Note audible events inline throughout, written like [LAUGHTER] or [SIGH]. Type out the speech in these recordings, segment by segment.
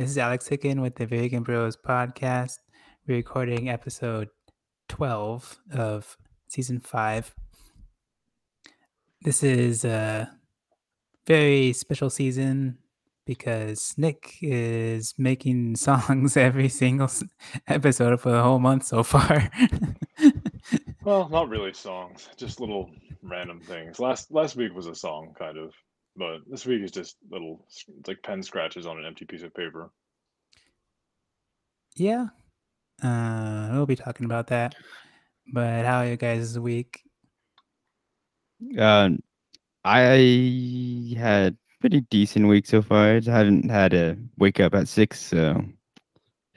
Hi, this is Alex Hicken with the Vegan Bros podcast. We're recording episode 12 of season 5. This is a very special season because Nick is making [LAUGHS] songs every single episode for the whole month so far. [LAUGHS] Well, not really songs, just little random things. Last last week was a song, kind of, but this week is just little, it's like pen scratches on an empty piece of paper. yeah, uh, we'll be talking about that. But how are you guys' this week? Um, I had pretty decent week so far. I just haven't had to wake up at six, so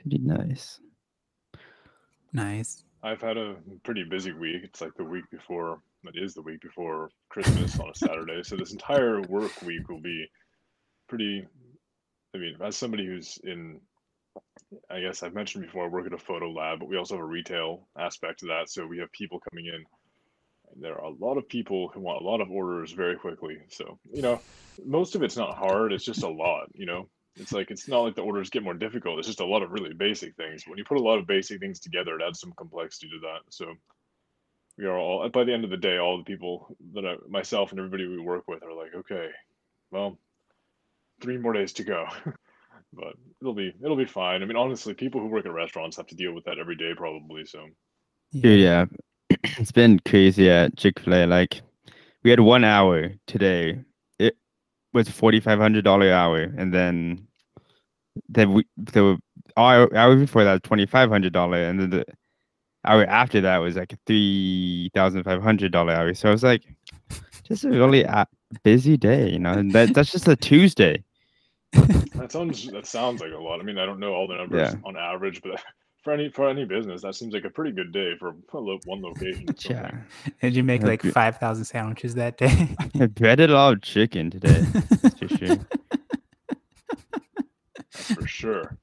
pretty nice. Nice. I've had a pretty busy week. It's like the week before, it is the week before Christmas on a Saturday. So this entire work week will be pretty. I mean, as somebody who's in, I guess I've mentioned before, I work at a photo lab, but we also have a retail aspect to that. So we have people coming in. And there are a lot of people who want a lot of orders very quickly. So, you know, most of it's not hard. It's just a lot, you know. It's like it's not like the orders get more difficult. It's just a lot of really basic things. When you put a lot of basic things together, it adds some complexity to that. So we are all by the end of the day, all the people that I myself and everybody we work with are like, okay, well, three more days to go. [LAUGHS] but it'll be it'll be fine. I mean, honestly, people who work at restaurants have to deal with that every day probably. So Dude, yeah, [CLEARS THROAT] it's been crazy at Chick Fil A. Like, we had one hour today. It was forty five hundred dollar hour, and then the we the hour, hour before that twenty five hundred dollar, and then the hour after that was like a three thousand five hundred dollar hour. So I was like, just a really a- busy day, you know. And that that's just a Tuesday. that sounds that sounds like a lot. I mean, I don't know all the numbers Yeah. on average, but [LAUGHS] for any for any business, that seems like a pretty good day for a lo- one location. or [LAUGHS] Yeah. Did you make like 5,000 sandwiches that day? [LAUGHS] I breaded a lot of chicken today. That's for sure. That's for sure.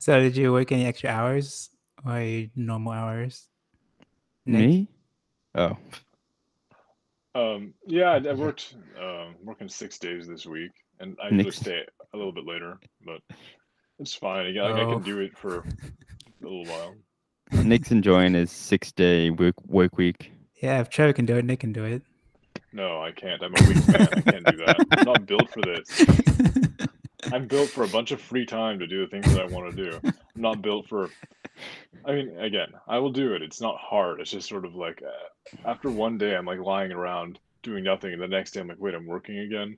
So, did you work any extra hours or normal hours? Nick? Me? Oh, Um, yeah, I, I worked um, working six days this week, and I usually Nice. stay a little bit later, but it's fine. I, I, I Oh. can do it for a little while. Nick's enjoying his six day work work week. Yeah, if Trevor can do it, Nick can do it. No, I can't. I'm a weak man. I can't do that. I'm not built for this. [LAUGHS] I'm built for a bunch of free time to do the things that I want to do. I'm not built for. I mean, again, I will do it. It's not hard. It's just sort of like uh, after one day, I'm like lying around doing nothing, and the next day, I'm like, wait, I'm working again.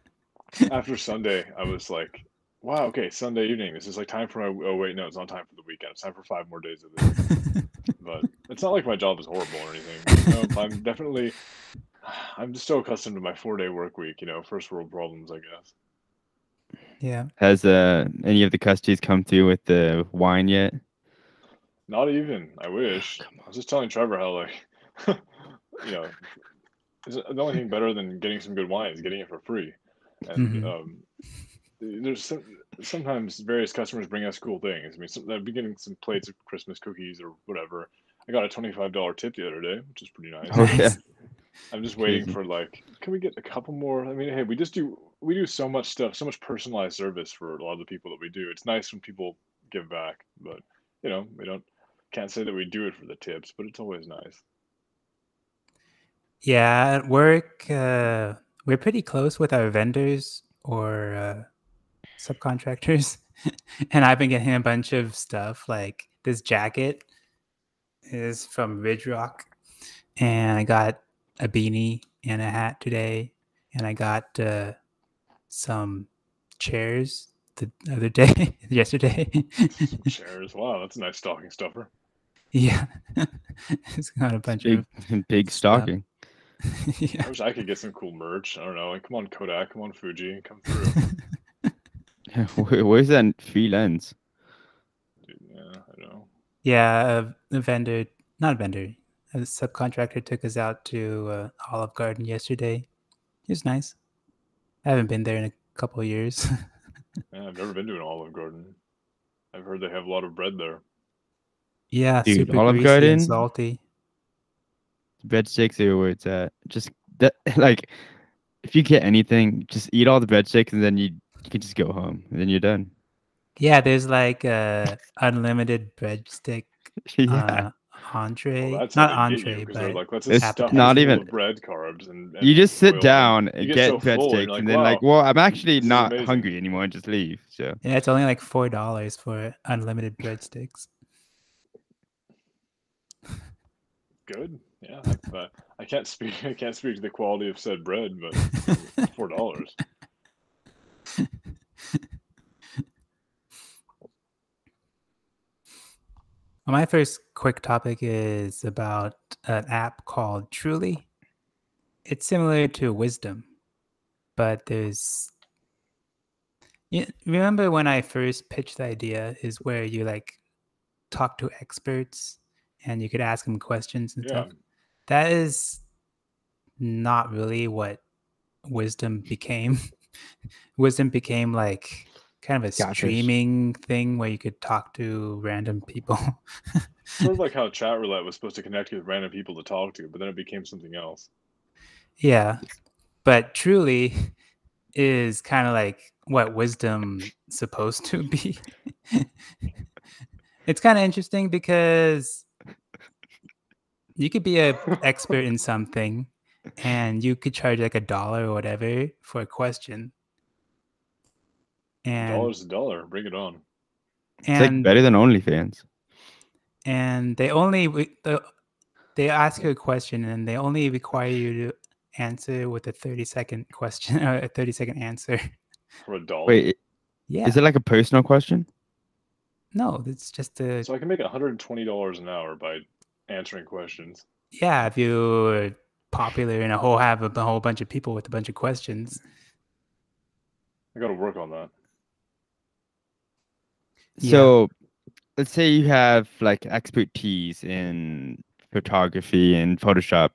[LAUGHS] after Sunday, I was like, wow, okay, Sunday evening. This is like time for my. Oh wait, no, it's not time for the weekend. It's time for five more days of this. [LAUGHS] But it's not like my job is horrible or anything. You know, I'm definitely. [SIGHS] I'm just so accustomed to my four day work week. You know, first world problems, I guess. Yeah. Has uh, any of the customers come through with the wine yet? Not even. I wish. I was just telling Trevor how like, [LAUGHS] you know, is the only thing better than getting some good wine is getting it for free. And Mhm. um, there's some, sometimes various customers bring us cool things. I mean, some, I've been getting some plates of Christmas cookies or whatever. I got a twenty-five dollar tip the other day, which is pretty nice. Oh yeah, I'm just waiting for like, can we get a couple more? I mean, hey, we just do we do so much stuff, so much personalized service for a lot of the people that we do. It's nice when people give back, but you know, we don't can't say that we do it for the tips, but it's always nice. Yeah, at work, uh, we're pretty close with our vendors or uh, subcontractors. [LAUGHS] and I've been getting a bunch of stuff like this jacket is from Ridge Rock. And I got a beanie and a hat today. And I got uh, some chairs the other day, [LAUGHS] yesterday. Some [LAUGHS] chairs. Wow, that's a nice stocking stuffer. yeah. [LAUGHS] it's got a bunch of big big stocking. of. yeah. I wish I could get some cool merch. I don't know. Like, come on, Kodak. Come on, Fuji. Come through. Where's that free lens? Dude, yeah, I know. Yeah, a, a vendor, not a vendor, a subcontractor took us out to uh, Olive Garden yesterday. It was nice. I haven't been there in a couple of years. [LAUGHS] Yeah, I've never been to an Olive Garden. I've heard they have a lot of bread there. yeah, Dude, super Olive Garden? and salty. Breadsticks are where it's at. Just that [LAUGHS] like if you get anything, just eat all the breadsticks and then you you can just go home and then you're done. Yeah, there's like a unlimited breadstick [LAUGHS] yeah. uh, entree. Well, that's Not entree, you, entree, 'cause they're but like, let's It's not even- bread carbs and, and you just sit oil, down you and get get so full, and breadsticks like, and then like, well, I'm actually not amazing." hungry anymore and just leave. So yeah, it's only like four dollars for unlimited breadsticks. good. Yeah, I, but I can't speak. [LAUGHS] I can't speak to the quality of said bread, but four dollars. [LAUGHS] Well, my first quick topic is about an app called Truly. It's similar to Wisdom, but there's. You remember when I first pitched the idea? Is where you like talk to experts and you could ask them questions and Yeah, stuff. That is not really what Wisdom became. [LAUGHS] Wisdom became like kind of a Catfish. streaming thing where you could talk to random people. sort of like [LAUGHS] how Chatroulette was supposed to connect you with random people to talk to, but then it became something else. Yeah. But truly is kind of like what wisdom supposed to be. [LAUGHS] it's kind of interesting because you could be a expert in [LAUGHS] something and you could charge like a dollar or whatever for a question. And Dollar's a dollar. Bring it on. it's like better than OnlyFans. and they only re- they ask you a question and they only require you to answer with a 30 second question or [LAUGHS] a 30 second answer For a dollar. Wait, yeah is it like a personal question? no it's just a So I can make $120 an hour by answering questions. yeah if you're popular and a whole have a whole bunch of people with a bunch of questions I got to work on that. Yeah. So let's say you have like expertise in photography and Photoshop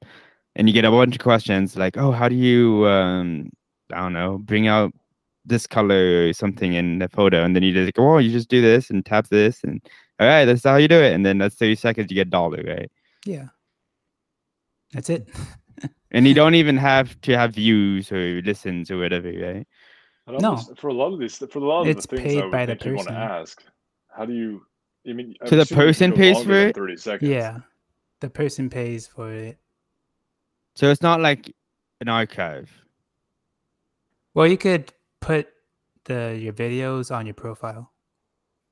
and you get a bunch of questions like, oh, how do you um I don't know, bring out this color or something in the photo and then you just go, oh, you just do this and tap this and all right, that's how you do it. And then that's 30 seconds you get a dollar, right? yeah that's it [LAUGHS] And you don't even have to have views or listens or whatever, right? No. for a lot of these, for a lot of It's the things paid I would by the think you want to ask, how do you? I mean, I So the assume you could person pays for it? Thirty seconds. yeah the person pays for it So it's not like an archive. well you could put the your videos on your profile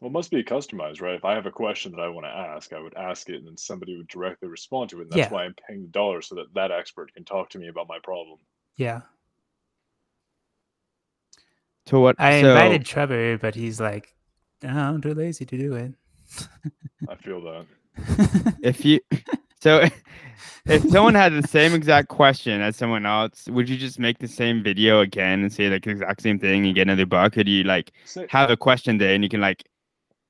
Well, it must be customized, right? If I have a question that I want to ask, I would ask it, and then somebody would directly respond to it. And that's Yeah. why I'm paying the dollar so that that expert can talk to me about my problem. yeah So what i so, invited trevor but he's like "Oh, i'm too lazy to do it I feel that. [LAUGHS] if you so if someone had the same exact question as someone else would you just make the same video again and say like the exact same thing and get another buck or do you like Say- have a question there and you can like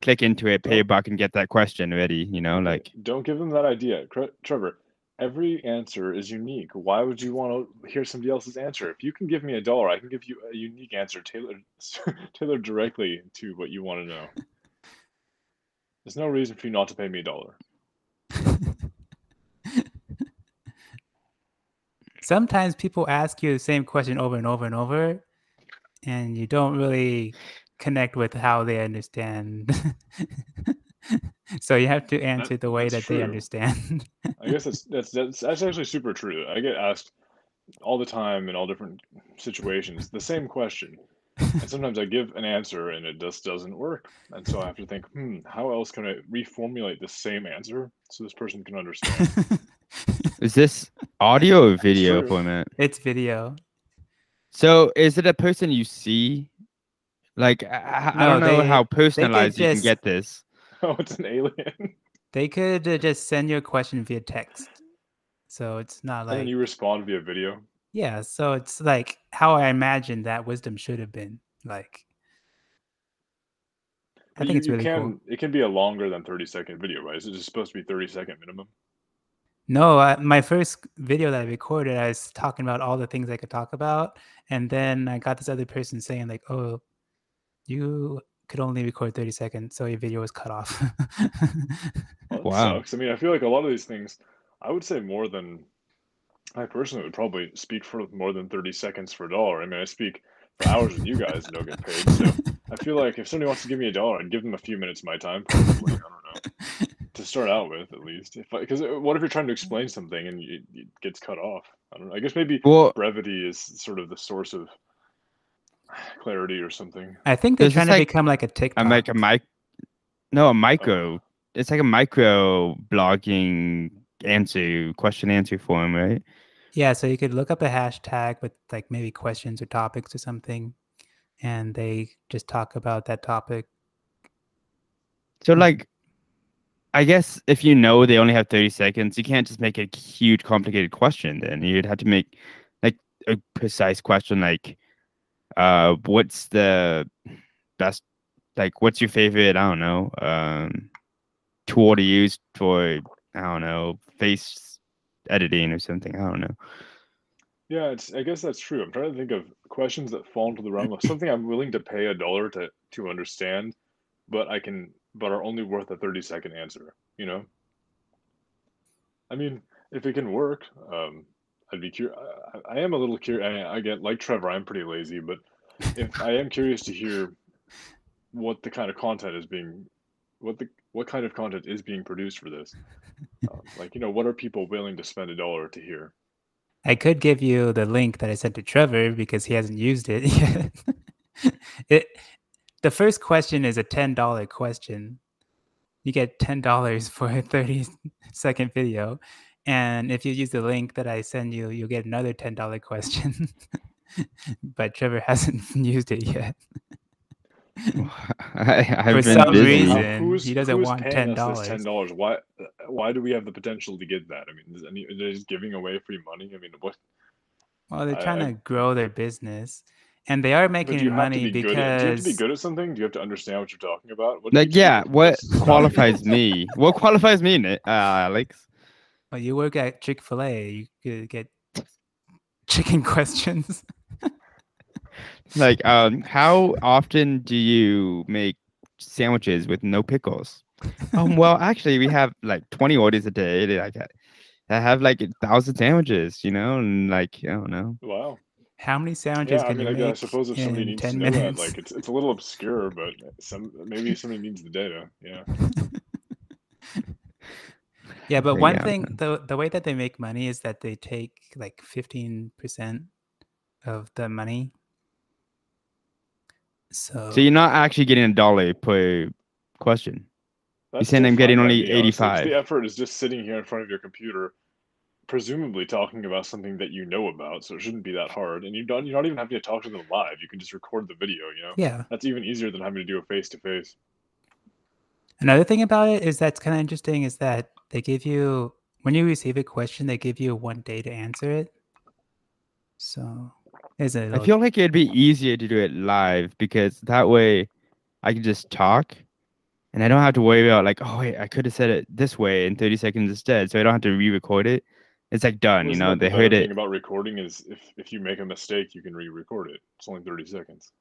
click into it pay a buck and get that question ready you know like don't give them that idea, Tre- Trevor. Every answer is unique. Why would you want to hear somebody else's answer? If you can give me a dollar, I can give you a unique answer tailored [LAUGHS] tailored directly to what you want to know. There's no reason for you not to pay me a dollar. [LAUGHS] sometimes people ask you the same question over and over and over and you don't really connect with how they understand [LAUGHS] [LAUGHS] so you have to answer the way that that's they understand I guess that's [LAUGHS] that's that's that's actually super true. I get asked all the time in all different situations the same question, and sometimes I give an answer and it just doesn't work, and so I have to think, hmm, how else can I reformulate the same answer so this person can understand? [LAUGHS] is this audio or video True. format it's video so is it a person you see like i, I- I No, don't know they- how could personalized you can get this [LAUGHS] oh, it's an alien, they could uh, just send you a question via text so it's not like then you respond via video. yeah so it's like how i imagine that wisdom should have been like i think it's really can cool it can be a longer than thirty second video, right? Is it just supposed to be thirty second minimum? No, uh, my first video that I recorded, I was talking about all the things I could talk about, and then I got this other person saying like, "Oh, you could only record thirty seconds, so your video was cut off." Well, Wow. sucks. I mean, I feel like a lot of these things, I would say more than I personally would probably speak for more than 30 seconds for a dollar. I mean, I speak for hours with you guys and don't get paid. So I feel like if somebody wants to give me a dollar, I'd give them a few minutes of my time, probably. I don't know. [LAUGHS] To start out with, at least. If Because uh, what if you're trying to explain something and it, it gets cut off? I don't know. I guess maybe Well, brevity is sort of the source of clarity or something. I think they're There's trying to like- become like a TikTok. I'm like a mic. No, a micro. Oh. It's like a micro blogging answer question answer form, right? Yeah, so you could look up a hashtag with like maybe questions or topics or something, and they just talk about that topic. So like, I guess if you know they only have 30 seconds, you can't just make a huge complicated question. Then you'd have to make like a precise question, like, uh, what's the best? Like, what's your favorite? I don't know. Um, tool to use for I don't know face editing or something. I don't know. Yeah, it's. I guess that's true. I'm trying to think of questions that fall into the realm of something I'm willing to pay a dollar to to understand, but I can, but are only worth a 30 second answer. You know. I mean, if it can work, um, I'd be curious. I, I am a little curious. I, get like Trevor. I'm pretty lazy, but if I am curious to hear what the kind of content is being, what the what kind of content is being produced for this. Um, like you know, what are people willing to spend a dollar to hear? I could give you the link that I sent to Trevor because he hasn't used it [LAUGHS] yet. it the first question is a ten dollar question. You get ten dollars for a thirty second video, and if you use the link that I send you, you'll get another ten dollar question. [LAUGHS] but Trevor hasn't [LAUGHS] used it yet. I, I've For been some busy. reason. he doesn't want $10. Ten dollars. Why? Why do we have the potential to get that? I mean, is any they're just giving away free money? I mean, what? Well, they're trying I- to grow their business, and they are making do you have to money be good? At, do you have to be good at something? Do you have to understand what you're talking about? What Like, yeah, what this? It's not qualifies [LAUGHS] me? What qualifies me, Ni- uh, Alex? Well, you work at Chick Fil A, you could get [LAUGHS] chicken [LAUGHS] questions. Like, um, how often do you make sandwiches with no pickles? um, well, actually, we have like 20 orders a day. They like I have like a thousand sandwiches, you know, and like I don't know. Wow. How many sandwiches Yeah, I can mean, you I, make I suppose if somebody in needs ten to know minutes? that, like, it's it's a little obscure, but some maybe somebody needs the data. Yeah. [LAUGHS] yeah, but But one yeah, thing the the way that they make money is that they take like fifteen percent of the money. So, So you're not actually getting a dollar per question. That's saying I'm getting fine only me, honestly. 85. The effort is just sitting here in front of your computer, presumably talking about something that you know about, so it shouldn't be that hard. And you don't you're not even having to talk to them live. You can just record the video, you know? yeah. That's even easier than having to do a face to face. Another thing about it is that's kind of interesting is that they give you when you receive a question, they give you one day to answer it. So, is it? I feel like it'd be easier to do it live because that way I can just talk and I don't have to worry about like, oh wait, I could have said it this way in 30 seconds instead. So I don't have to re-record it. It's like done, you know, the they better heard thing it. about recording is if if you make a mistake, you can re-record it. It's only thirty seconds.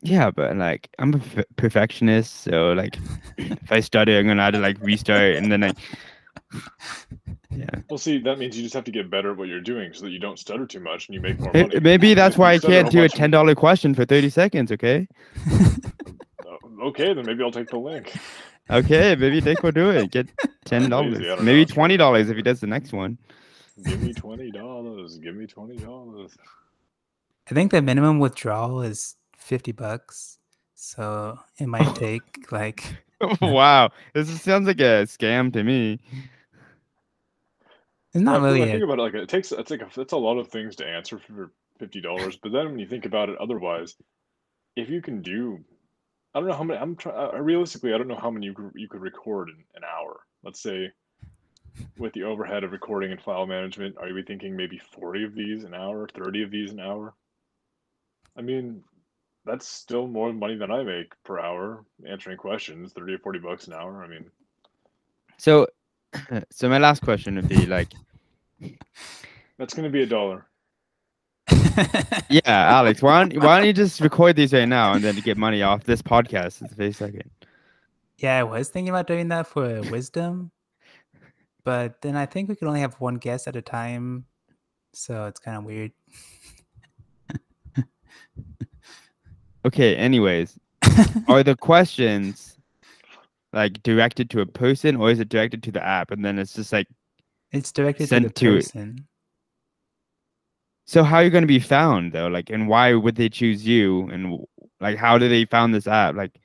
Yeah, but like I'm a perfectionist, so like [LAUGHS] if I stutter, I'm gonna have to like restart and then like [LAUGHS] yeah. Well, see, that means you just have to get better at what you're doing so that you don't stutter too much and you make more May- money. Maybe that's why I can't do a ten dollar question for 30 seconds, okay? Uh, [LAUGHS] okay, then maybe I'll take the link. Okay, maybe Dick will do it. Get ten dollars. Lazy, I don't Maybe know. twenty dollars if he does the next one. Give me twenty dollars. Give me twenty dollars. I think the minimum withdrawal is fifty bucks. So it [LAUGHS] might take like [LAUGHS] [LAUGHS] wow. This sounds like a scam to me. it's not Well, really. I think about it like it takes it's like a, it's a lot of things to answer for fifty dollars. But then when you think about it, otherwise, if you can do, I don't know how many. I'm trying uh, realistically, I don't know how many you could, you could record in an hour. Let's say, with the overhead of recording and file management, are we thinking maybe forty of these an hour, thirty of these an hour? I mean, that's still more money than I make per hour answering questions. Thirty or forty bucks an hour. I mean, So [CLEARS THROAT] so my last question would be like that's going to be a dollar. [LAUGHS] Yeah, Alex, why don't why don't you just record these right now and then get money off this podcast at the very second? yeah, I was thinking about doing that for wisdom, but then I think we could only have one guest at a time, So it's kind of weird. [LAUGHS] Okay. Anyways, [LAUGHS] are the questions like directed to a person or is it directed to the app? And then it's just like, It's directed to Sent to it. person. so how are you going to be found though? Like, and why would they choose you? And like, how do they found this app? Like,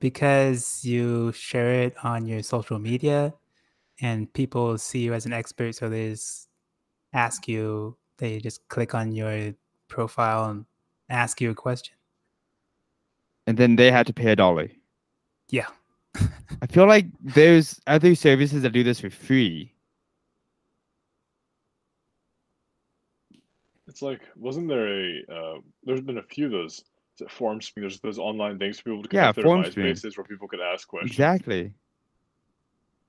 because you share it on your social media and people see you as an expert so they just ask you they just click on your profile and ask you a question and then they had to pay a dollar. yeah [LAUGHS] I feel like there's other services that do this for free. It's like, wasn't there a? Uh, there's been a few of those. Is it Formspring? There's those online things for people to Yeah, connect their Formspring. MySpaces where people could ask questions. Exactly.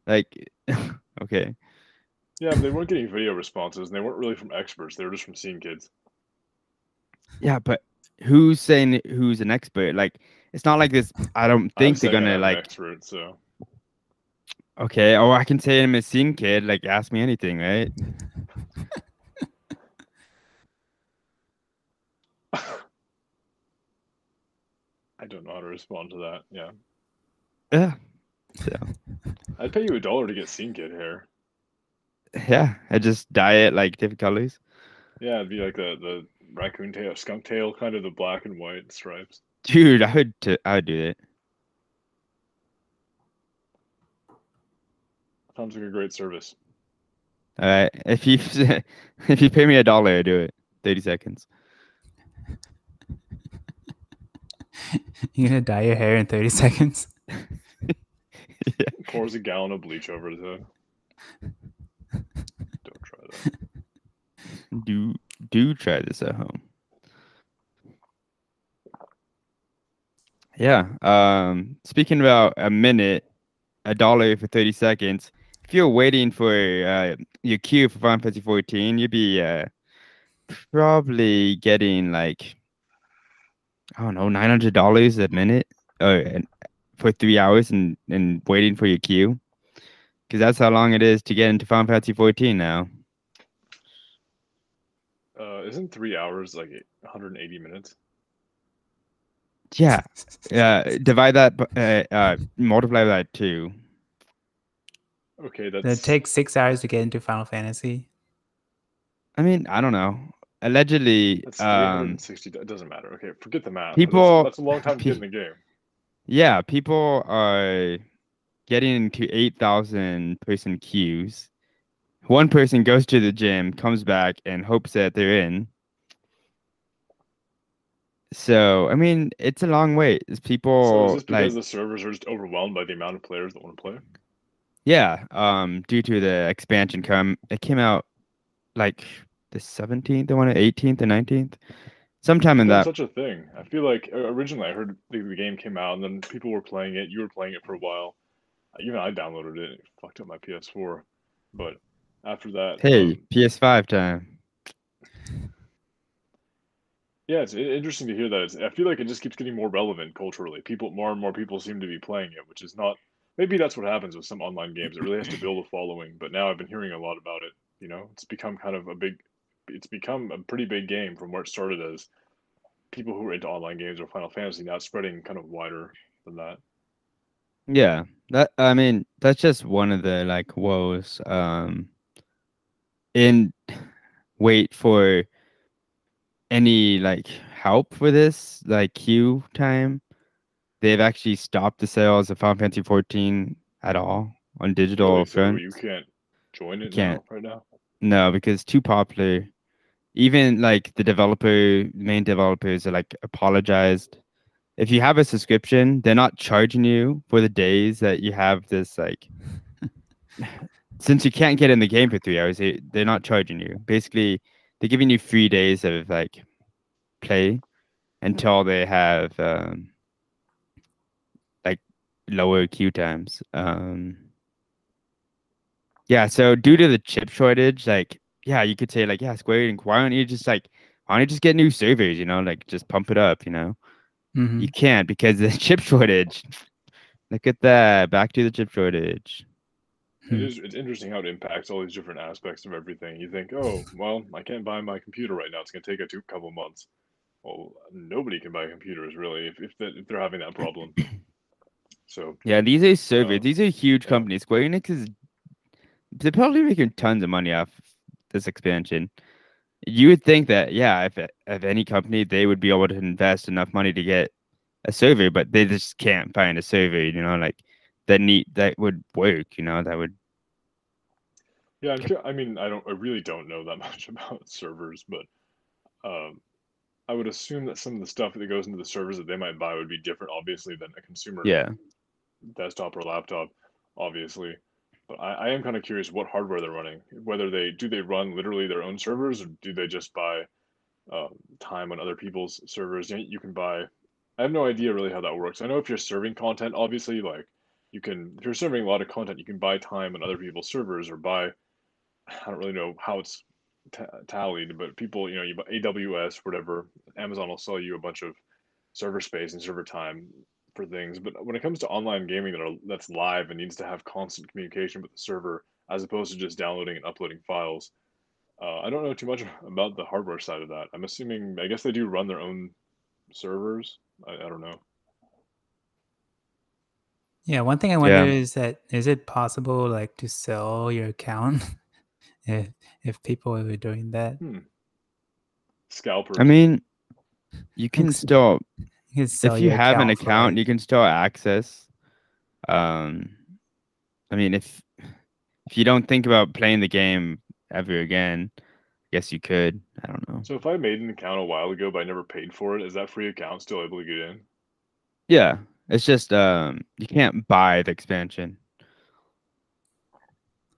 Like, [LAUGHS] okay. Yeah, but they weren't getting video responses, and they weren't really from experts. They were just from seeing kids. Yeah, but who's saying who's an expert? Like, it's not like this. I don't think they're gonna like. expert, so Okay, or I can say I'm a scene kid. Like, ask me anything, right? [LAUGHS] I don't know how to respond to that. Yeah, Yeah. So I'd pay you a dollar to get scene kid hair. yeah, I just dye it like different colors. Yeah, it'd be like the the raccoon tail, skunk tail, kind of the black and white stripes. Dude, I would. T- I would do it. Sounds like a great service. All right. If you [LAUGHS] if you pay me a dollar, I do it. Thirty seconds. [LAUGHS] you're gonna dye your hair in 30 seconds yeah. [LAUGHS] Pours a gallon of bleach over his head. Don't try that. Do do try this at home. Yeah. Um. Speaking about a minute, a dollar for thirty seconds. If you're waiting for uh, your queue for Final Fantasy 14, you'd be uh, probably getting like I don't know, nine hundred dollars a minute, or and for three hours and and waiting for your queue, because that's how long it is to get into Final Fantasy 14 now. Uh, isn't three hours like 180 minutes? Yeah. Yeah. Divide that, b- uh, uh, multiply that two. Okay, it that's takes six hours to get into final fantasy I mean, I don't know. Allegedly, that's um, 360. It doesn't matter. Okay, forget the math. people- That's, that's a long time to pe- get in the [LAUGHS] game. yeah, people are getting into 8,000 person queues. One person goes to the gym, comes back, and hopes that they're in. So, I mean, it's a long wait. It's So people is this because like, the servers are just overwhelmed by the amount of players that want to play? yeah, um, due to the expansion come, it came out like the 17th, I want to 18th or 19th, sometime in That's that. such a thing. I feel like originally I heard the, the game came out and then people were playing it. You were playing it for a while. Even I downloaded it. It fucked up my PS4. But after that, Hey, um, PS5 time. yeah, it's interesting to hear that. It's, I feel like it just keeps getting more relevant culturally. People, more and more people seem to be playing it, which is not. Maybe that's what happens with some online games. It really has to build a following. But now I've been hearing a lot about it. You know, it's become kind of a big. It's become a pretty big game from where it started as people who were into online games or Final Fantasy. Now spreading kind of wider than that. Yeah, that I mean that's just one of the like woes. Um, in wait for any like help for this like queue time. They've actually stopped the sales of Final Fantasy 14 at all on digital Really? So you can't join it Can't. now right now. No, because too popular. Even like the developer, main developers are like apologized. If you have a subscription, they're not charging you for the days that you have this like. [LAUGHS] Since you can't get in the game for three hours, they, they're not charging you. Basically, they're giving you three days of like play until they have um, like lower queue times. Um, yeah, so due to the chip shortage, like, yeah, you could say like, yeah, Square Enix, why don't you just like, why don't you just get new servers? You know, like just pump it up. You know, Mhm. you can't because the [LAUGHS] chip shortage. Look at that. Back to the chip shortage. It is it's interesting how it impacts all these different aspects of everything. You think, oh, well, I can't buy my computer right now. It's going to take a two, couple months. Well, nobody can buy computers really if if, if they're having that problem. [CLEARS THROAT] So Yeah, these are servers. Uh, these are huge yeah. companies. Square Enix is they're probably making tons of money off this expansion. You would think that, yeah, if if any company they would be able to invest enough money to get a server, but they just can't find a server, you know, like that need that would work, you know, that would yeah, I'm sure, I mean, I don't, I really don't know that [LAUGHS] much about servers, but um, I would assume that some of the stuff that goes into the servers that they might buy would be different, obviously, than a consumer yeah. desktop or laptop, obviously. But I, I am kind of curious what hardware they're running. Whether they do they run literally their own servers, or do they just buy uh, time on other people's servers? You, you can buy. I have no idea really how that works. I know if you're serving content, obviously, like you can. If you're serving a lot of content, you can buy time on other people's servers or buy. I don't really know how it's ta tallied, but people, you know, you buy AWS, whatever. Amazon will sell you a bunch of server space and server time for things. But when it comes to online gaming that are that's live and needs to have constant communication with the server, as opposed to just downloading and uploading files, uh, I don't know too much [LAUGHS] about the hardware side of that. I'm assuming, I guess they do run their own servers. I, I don't know. Yeah, one thing I wonder Yeah. is that is it possible like to sell your account [LAUGHS] if if people were doing that? Scalpers. I mean, you [LAUGHS] can Thanks. still You can sell if you your have an account, you can still access. Um, I mean, if if you don't think about playing the game ever again, I guess you could. I don't know. So if I made an account a while ago but I never paid for it, is that free account still able to get in? Yeah, it's just um, you can't buy the expansion.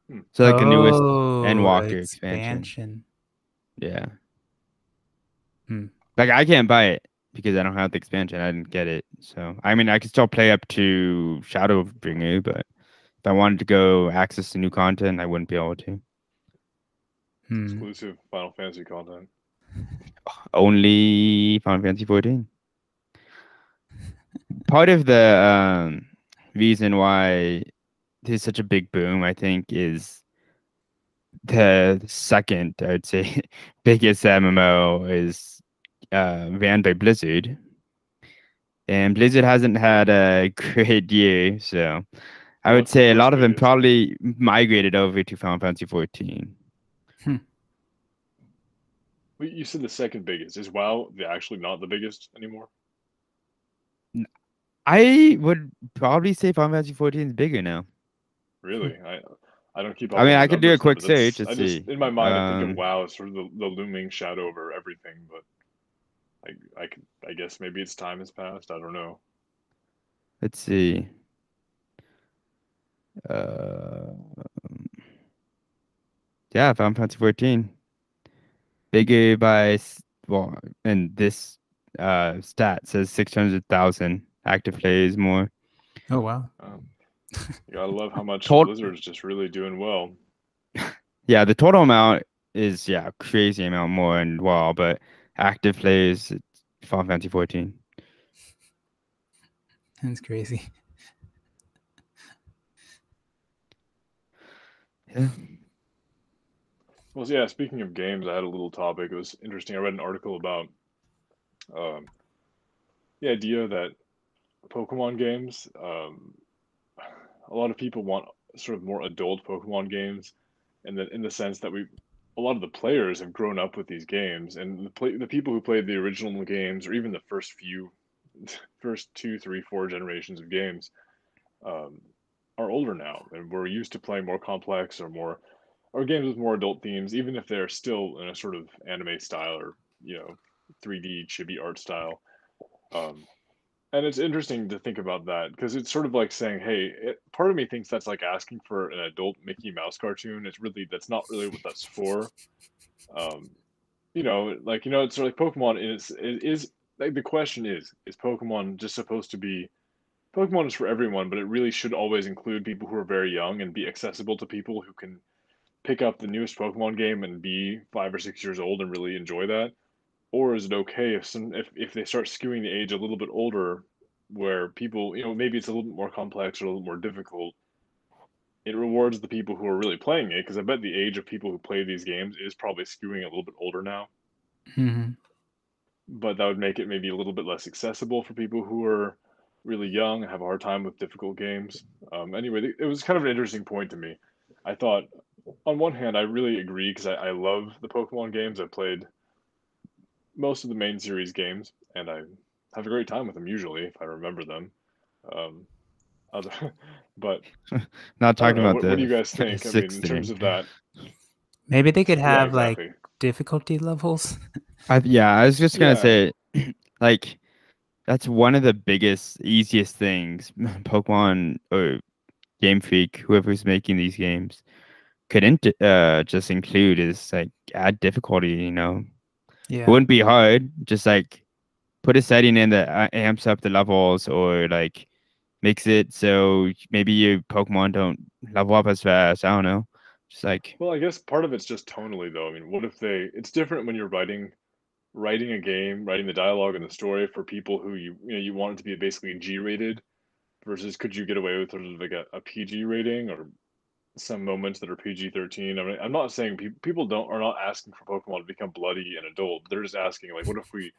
Hmm. So like the newest, oh, Endwalker expansion. expansion. yeah. Hmm. Like I can't buy it because I don't have the expansion. I didn't get it. So I mean, I can still play up to Shadowbringer, but if I wanted to go access the new content, I wouldn't be able to. Hmm. Exclusive Final Fantasy content. [LAUGHS] only Final Fantasy 14. Part of the um, reason why there's such a big boom, I think, is the second, I would say, [LAUGHS] biggest MMO is uh, ran by Blizzard. And Blizzard hasn't had a [LAUGHS] great year, so I would say a lot of them probably migrated over to Final Fantasy 14. Well, you said the second biggest. Is WoW the actually not the biggest anymore? I would probably say Final Fantasy 14 is bigger now. Really? I I don't keep. I up with mean, I could do a quick search, I just see. in my mind, I think Um, of WoW as sort of the, the looming shadow over everything. But I I could, I guess maybe its time has passed. I don't know. Let's see. Uh, yeah, Final Fantasy 14. Bigger by well, and this uh stat says 600,000 active players more. Oh wow. Um, you gotta love how much [LAUGHS] Tot- Blizzard's just really doing well. [LAUGHS] Yeah, the total amount is yeah crazy amount more and wow, but active players it's Final Fantasy 14. That's crazy. Yeah. Well, yeah. Speaking of games, I had a little topic. It was interesting. I read an article about um, the idea that Pokemon games. Um, a lot of people want sort of more adult Pokemon games, and that in the sense that we, a lot of the players have grown up with these games, and the play, the people who played the original games, or even the first few, [LAUGHS] first two, three, four generations of games, um, are older now, and we're used to playing more complex or more or games with more adult themes, even if they're still in a sort of anime style or you know, 3D chibi art style. Um, and it's interesting to think about that because it's sort of like saying, "Hey," it, part of me thinks that's like asking for an adult Mickey Mouse cartoon. It's really that's not really what that's for. Um, you know, like you know, it's sort of like Pokemon is it is like the question is is Pokemon just supposed to be Pokemon is for everyone, but it really should always include people who are very young and be accessible to people who can pick up the newest Pokemon game and be five or six years old and really enjoy that? Or is it okay if some if, if they start skewing the age a little bit older where people, you know, maybe it's a little bit more complex or a little more difficult it rewards the people who are really playing it because I bet the age of people who play these games is probably skewing a little bit older now. hmm But that would make it maybe a little bit less accessible for people who are really young and have a hard time with difficult games. Um, anyway, it was kind of an interesting point to me. I thought, on one hand, I really agree because I, I love the Pokemon games. I've played most of the main series games, and I have a great time with them usually if I remember them. Um, other, [LAUGHS] but [LAUGHS] Not talking about What, the what do you guys [LAUGHS] think? I mean, in terms of that, Maybe they could yeah, have like difficulty levels. I, yeah, I was just gonna Yeah. say, [CLEARS THROAT] like, that's one of the biggest, easiest things Pokemon or Game Freak, whoever's making these games, couldn't uh just include is like add difficulty. You know, Yeah. it wouldn't be hard. Just like put a setting in that uh, amps up the levels, or like makes it so maybe your Pokemon don't level up as fast. I don't know. Just like Well, I guess part of it's just tonally, though. I mean, what if they? It's different when you're writing, writing a game, writing the dialogue and the story for people who you you know you want it to be basically G rated, versus could you get away with sort of like a, a PG rating or some moments that are PG thirteen? I mean, I'm not saying pe- people don't are not asking for Pokemon to become bloody and adult. They're just asking like, what if we,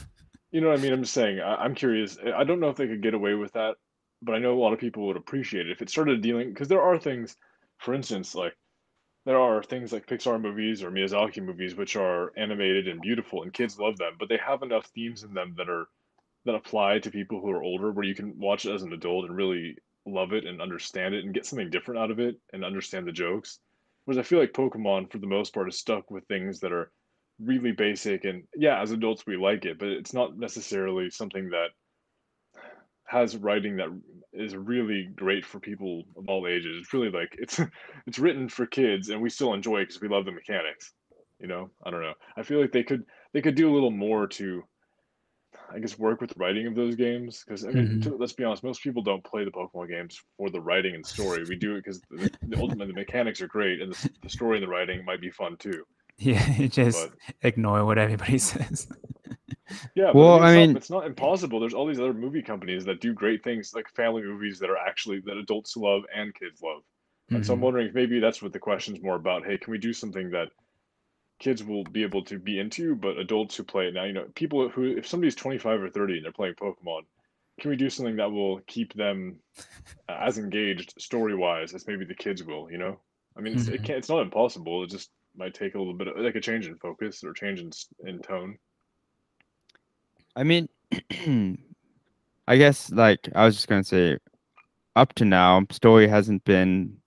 [LAUGHS] you know what I mean? I'm just saying. I, I'm curious. I don't know if they could get away with that, but I know a lot of people would appreciate it if it started dealing because there are things, for instance, like there are things like Pixar movies or Miyazaki movies which are animated and beautiful and kids love them, but they have enough themes in them that are that apply to people who are older where you can watch it as an adult and really love it and understand it and get something different out of it and understand the jokes. Whereas I feel like Pokemon for the most part is stuck with things that are really basic and yeah, as adults we like it, but it's not necessarily something that has writing that is really great for people of all ages. It's really like it's [LAUGHS] it's written for kids, and we still enjoy it because we love the mechanics. You know, I don't know. I feel like they could they could do a little more to, I guess, work with writing of those games. Because I mean, Mhm. to, let's be honest, most people don't play the Pokemon games for the writing and story. We do it because the, the ultimately the mechanics are great, and the, the story and the writing might be fun too. Yeah. [LAUGHS] Just But ignore what everybody [LAUGHS] says. Yeah, Well, I I mean, mean- it's not, it's not impossible. There's all these other movie companies that do great things, like family movies that are actually that adults love and kids love. And so I'm Mhm. wondering if maybe that's what the question's more about. Hey, can we do something that kids will be able to be into, but adults who play it now, you know, people who if somebody's 25 or 30 and they're playing Pokemon, can we do something that will keep them uh, as engaged story-wise as maybe the kids will, you know? I mean, it's, it Mhm. can't, it's not impossible. It just might take a little bit of like a change in focus or change in in tone. I mean, [CLEARS THROAT] I guess like I was just gonna say, up to now, story hasn't been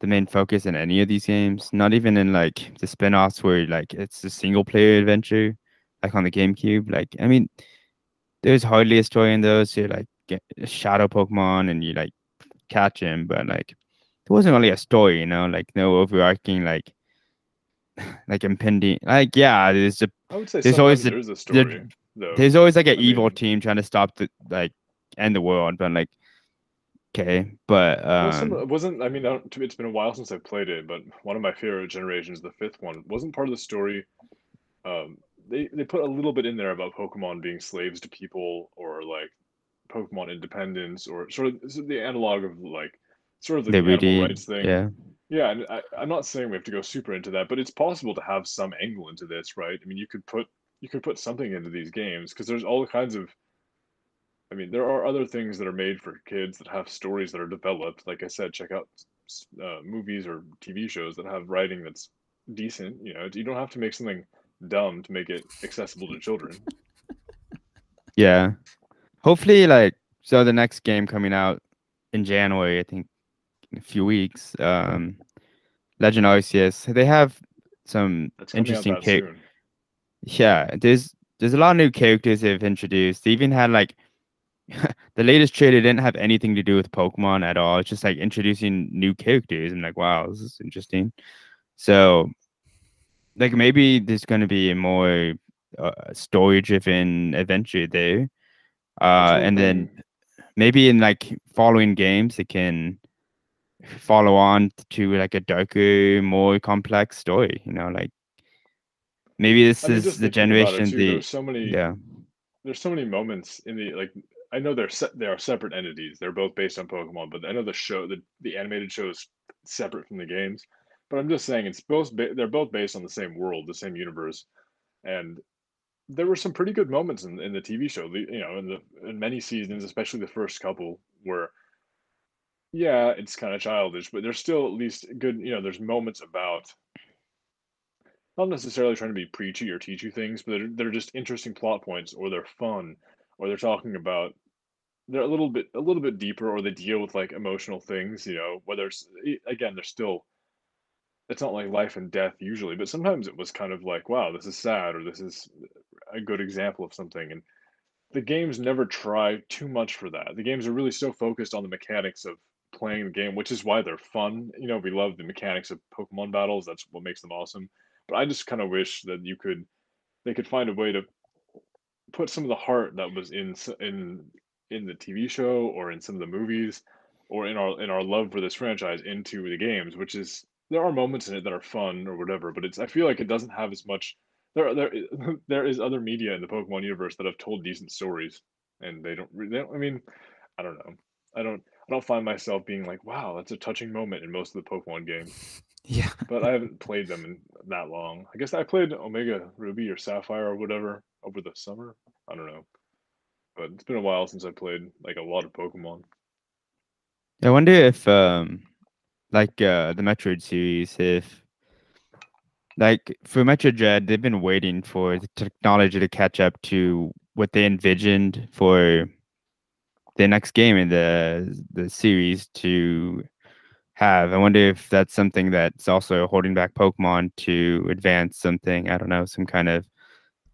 the main focus in any of these games. Not even in like the spin-offs where like it's a single player adventure, like on the GameCube. Like I mean, there's hardly a story in those. You like get a shadow Pokemon and you like catch him, but like there wasn't really a story, you know, like no overarching like [LAUGHS] like impending like yeah, there's a I would say There's always a- there is a there- story, though. there's always like an I evil mean- team trying to stop the like end the world, but like okay, but um it wasn't I mean, I it's been a while since I've played it, but one of my favorite generations, the fifth one, wasn't part of the story. Um, they they put a little bit in there about Pokemon being slaves to people, or like Pokemon independence, or sort of the analog of like sort of the, they animal rights thing. yeah Yeah, and I, I'm not saying we have to go super into that, but it's possible to have some angle into this, right? I mean, you could put you could put something into these games because there's all kinds of. I mean, there are other things that are made for kids that have stories that are developed. Like I said, check out uh, movies or TV shows that have writing that's decent. You know, you don't have to make something dumb to make it accessible to children. [LAUGHS] yeah. Hopefully, like so, the next game coming out in January, I think, in a few weeks. Um, Legend Arceus. They have some That's interesting out that ca- soon. Yeah, there's there's a lot of new characters they've introduced. They even had like [LAUGHS] the latest trailer didn't have anything to do with Pokemon at all. It's just like introducing new characters. I'm like, wow, this is interesting. So, like maybe there's gonna be a more uh, story-driven adventure there, uh, and then maybe in like following games it can follow on to like a darker, more complex story. You know, like maybe this I mean, is the thinking about it generation. too, The there's so many yeah, there's so many moments in the like I know they're se- they are separate entities. They're both based on Pokemon, but I know the show the the animated show is separate from the games. But I'm just saying it's both ba- they're both based on the same world, the same universe, and there were some pretty good moments in, in the TV show. You know, in the in many seasons, especially the first couple, where yeah, it's kind of childish, but there's still at least good. You know, there's moments about not necessarily trying to be preachy or teach you things, but they're, they're just interesting plot points, or they're fun, or they're talking about they're a little bit a little bit deeper, or they deal with like emotional things. You know, whether it's eh, again, they're still it's not like life and death usually, but sometimes it was kind of like, wow, this is sad, or this is a good example of something. And the games never try too much for that. The games are really so focused on the mechanics of playing the game, which is why they're fun. You know, we love the mechanics of Pokemon battles. That's what makes them awesome. But I just kind of wish that you could, they could find a way to put some of the heart that was in in in the TV show or in some of the movies or in our in our love for this franchise into the games, which is there are moments in it that are fun or whatever, but it's I feel like it doesn't have as much. There there [LAUGHS] there is other media in the Pokemon universe that have told decent stories, and they don't. They don't I mean, I don't know. I don't. I don't find myself being like, wow, that's a touching moment in most of the Pokemon games. [LAUGHS] Yeah. but I haven't played them in that long. I guess I played Omega Ruby or Sapphire or whatever over the summer. I don't know. But it's been a while since I played like a lot of Pokemon. I wonder if um like uh, the Metroid series, if like for Metroid Dread, they've been waiting for the technology to catch up to what they envisioned for the next game in the the series to have. I wonder if that's something that's also holding back Pokemon to advance something. I don't know, some kind of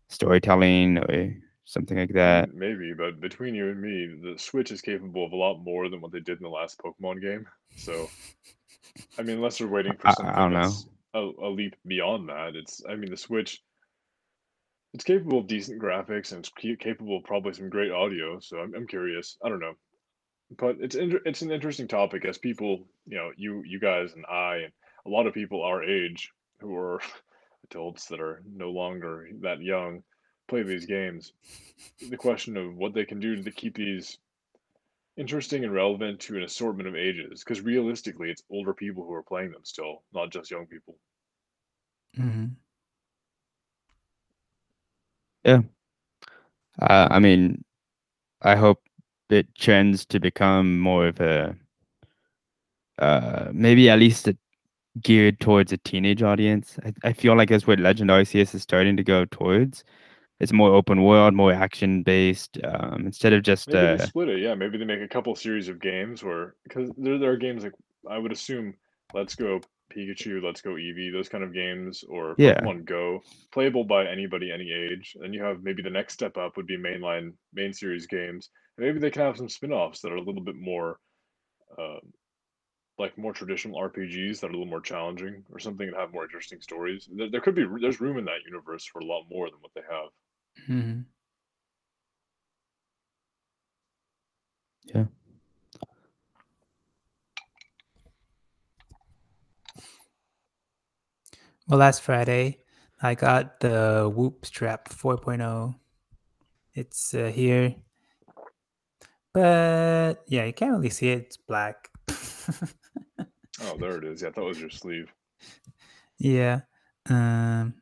storytelling or something like that. Maybe, but between you and me, the Switch is capable of a lot more than what they did in the last Pokemon game. So I mean, unless they're waiting for something I, I don't know. A, a, leap beyond that. It's, I mean, the Switch, it's capable of decent graphics and it's capable of probably some great audio. So I'm, I'm curious. I don't know, but it's inter- it's an interesting topic as people, you know, you you guys and I and a lot of people our age who are [LAUGHS] adults that are no longer that young play these games. The question of what they can do to keep these interesting and relevant to an assortment of ages because realistically it's older people who are playing them still not just young people mm-hmm. yeah uh, i mean i hope it trends to become more of a uh, maybe at least a, geared towards a teenage audience I, I feel like that's what Legends Arceus is starting to go towards it's more open world, more action based. Um, instead of just maybe uh, they split it. Yeah, maybe they make a couple series of games where because there there are games like I would assume Let's Go Pikachu, Let's Go Eevee, those kind of games, or yeah. Pokemon Go, playable by anybody any age. And you have maybe the next step up would be mainline main series games. And maybe they can have some spin-offs that are a little bit more. Uh, like more traditional RPGs that are a little more challenging or something that have more interesting stories. There, there could be there's room in that universe for a lot more than what they have. Mm-hmm. Yeah. Well, last Friday, I got the Whoop Strap 4.0. It's uh, here. But yeah, you can't really see it. It's black. [LAUGHS] oh, there it is. Yeah, that was your sleeve. Yeah. Um,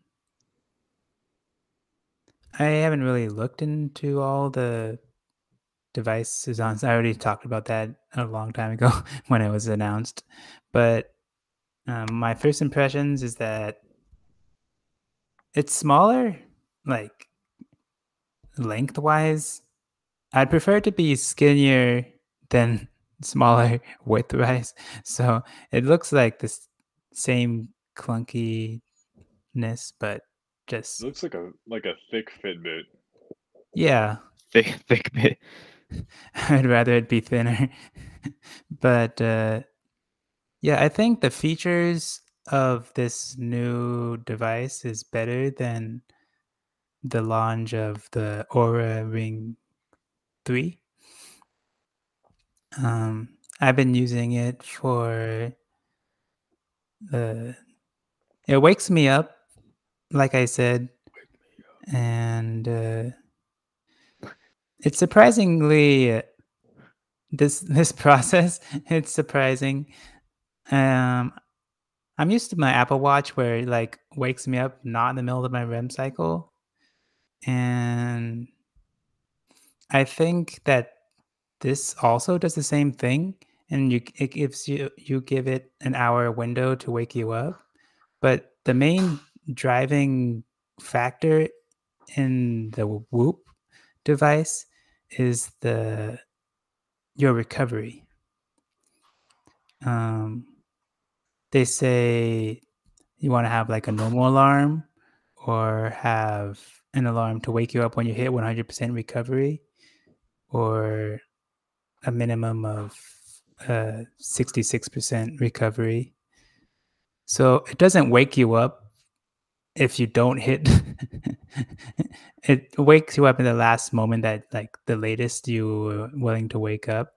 I haven't really looked into all the devices on. I already talked about that a long time ago [LAUGHS] when it was announced. But um, my first impressions is that it's smaller, like lengthwise. I'd prefer it to be skinnier than [LAUGHS] smaller [LAUGHS] widthwise. So it looks like the same clunkiness, but just it looks like a like a thick Fitbit. Yeah, thick [LAUGHS] thick bit. [LAUGHS] I'd rather it be thinner, [LAUGHS] but uh, yeah, I think the features of this new device is better than the launch of the Oura Ring Three. Um, I've been using it for the. It wakes me up like I said, and uh, it's surprisingly this [LAUGHS] this process. It's surprising. Um, I'm used to my Apple Watch where it like wakes me up not in the middle of my REM cycle, and I think that this also does the same thing, and you it gives you you give it an hour window to wake you up, but the main driving factor in the Whoop device is the your recovery. Um, they say you want to have like a normal alarm or have an alarm to wake you up when you hit 100% recovery or a minimum of uh, 66% recovery. So it doesn't wake you up if you don't hit [LAUGHS] it wakes you up in the last moment that like the latest you were willing to wake up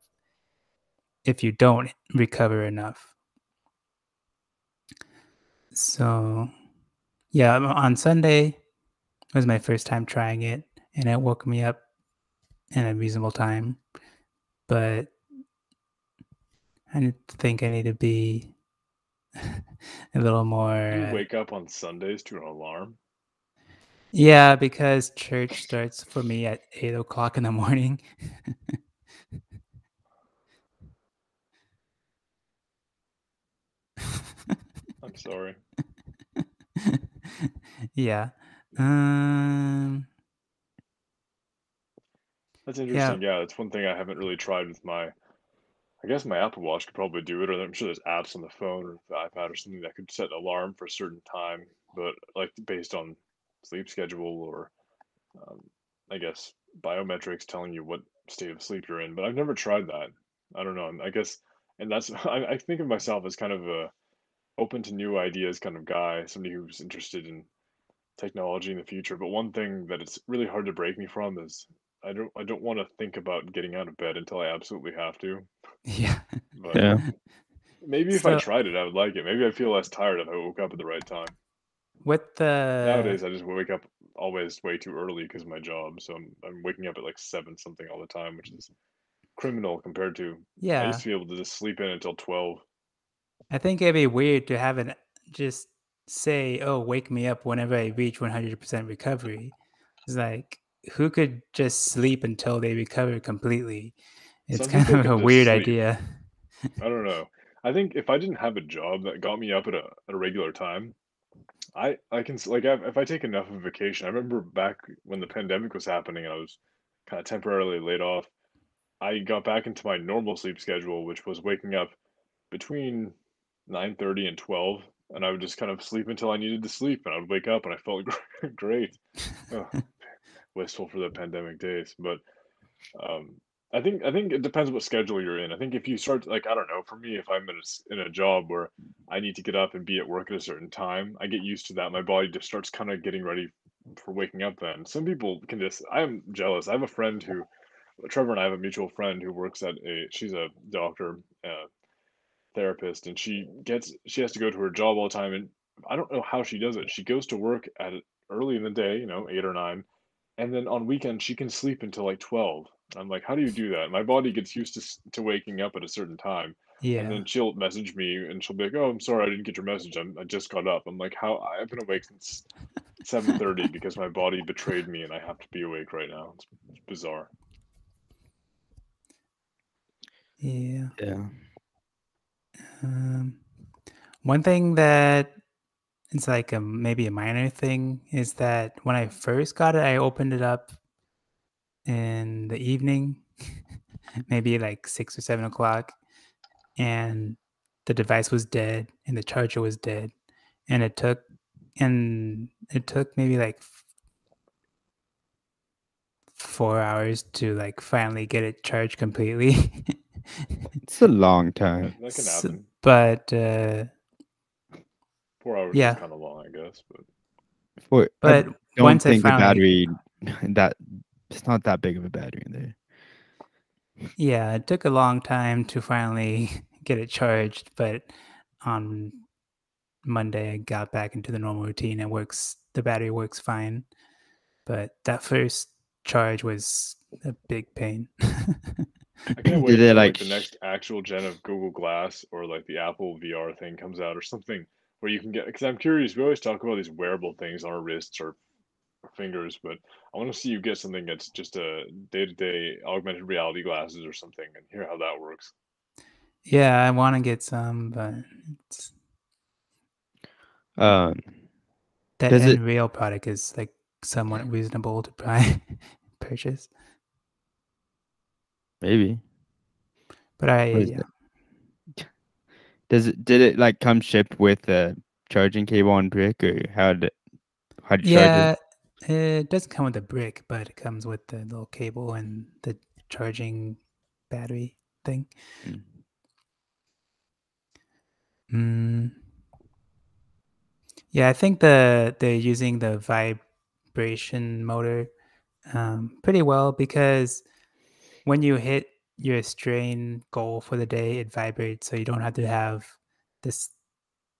if you don't recover enough. So yeah on sunday was my first time trying it and it woke me up in a reasonable time but i think i need to be [LAUGHS] a little more. You wake up on Sundays to an alarm. Yeah, because church starts for me at eight o'clock in the morning. I'm sorry. [LAUGHS] yeah. Um. That's interesting. Yeah. it's one thing I haven't really tried with my. I guess my Apple Watch could probably do it, or I'm sure there's apps on the phone or the iPad or something that could set an alarm for a certain time, but like based on sleep schedule or um, I guess biometrics telling you what state of sleep you're in. But I've never tried that. I don't know. I guess, and that's [LAUGHS] I, I think of myself as kind of a open to new ideas kind of guy, somebody who's interested in technology in the future. But one thing that it's really hard to break me from is I don't I don't want to think about getting out of bed until I absolutely have to. Yeah. But Yeah. maybe if I tried it, I would like it. Maybe I'd feel less tired if I woke up at the right time. With the Nowadays, I just wake up always way too early because of my job. So I'm, I'm waking up at like seven something all the time, which is criminal compared to yeah. I used to be able to just sleep in until 12. I think it'd be weird to have it just say, "Oh, wake me up whenever I reach 100% recovery." It's like who could just sleep until they recover completely? It's Some kind of a weird sleep. idea. I don't know. I think if I didn't have a job that got me up at a, at a regular time, I I can like if I take enough of a vacation. I remember back when the pandemic was happening and I was kind of temporarily laid off. I got back into my normal sleep schedule, which was waking up between 9:30 and 12, and I would just kind of sleep until I needed to sleep, and I would wake up and I felt [LAUGHS] great. Ugh, [LAUGHS] wistful for the pandemic days, but um, I think I think it depends what schedule you're in. I think if you start like I don't know, for me, if I'm in a, in a job where I need to get up and be at work at a certain time, I get used to that. My body just starts kind of getting ready for waking up. Then some people can just. I'm jealous. I have a friend who, Trevor and I have a mutual friend who works at a. She's a doctor, uh, therapist, and she gets she has to go to her job all the time, and I don't know how she does it. She goes to work at early in the day, you know, eight or nine, and then on weekends she can sleep until like 12 i'm like how do you do that my body gets used to, to waking up at a certain time Yeah. and then she'll message me and she'll be like oh i'm sorry i didn't get your message I'm, i just got up i'm like how i've been awake since 7.30 [LAUGHS] because my body betrayed me and i have to be awake right now it's, it's bizarre Yeah. Yeah. Um, one thing that it's like a maybe a minor thing is that when I first got it, I opened it up in the evening, [LAUGHS] maybe like six or seven o'clock, and the device was dead and the charger was dead, and it took and it took maybe like four hours to like finally get it charged completely. It's a long time. that, that can S- happen but uh, four hours yeah. is kind of long i guess but For, I but don't once I think the battery [LAUGHS] that it's not that big of a battery in there. Yeah, it took a long time to finally [LAUGHS] get it charged, but on Monday I got back into the normal routine. It works, the battery works fine. But that first charge was a big pain. [LAUGHS] I can't [LAUGHS] wait Did they, for, like, like, the next actual gen of Google Glass or like the Apple VR thing comes out or something where you can get. Because I'm curious. We always talk about these wearable things on our wrists or fingers, but I want to see you get something that's just a day-to-day augmented reality glasses or something, and hear how that works. yeah, I want to get some, but it's, Um, that Does it- Unreal product is like somewhat reasonable to buy [LAUGHS] purchase. maybe. But I yeah. it? Does it did it like come shipped with a charging cable on brick or how did how did you Yeah, charge it doesn't come with a brick, but it comes with the little cable and the charging battery thing. Mm. Mm. Yeah, I think the they're using the vibration motor um, pretty well because when you hit your strain goal for the day, it vibrates, so you don't have to have this.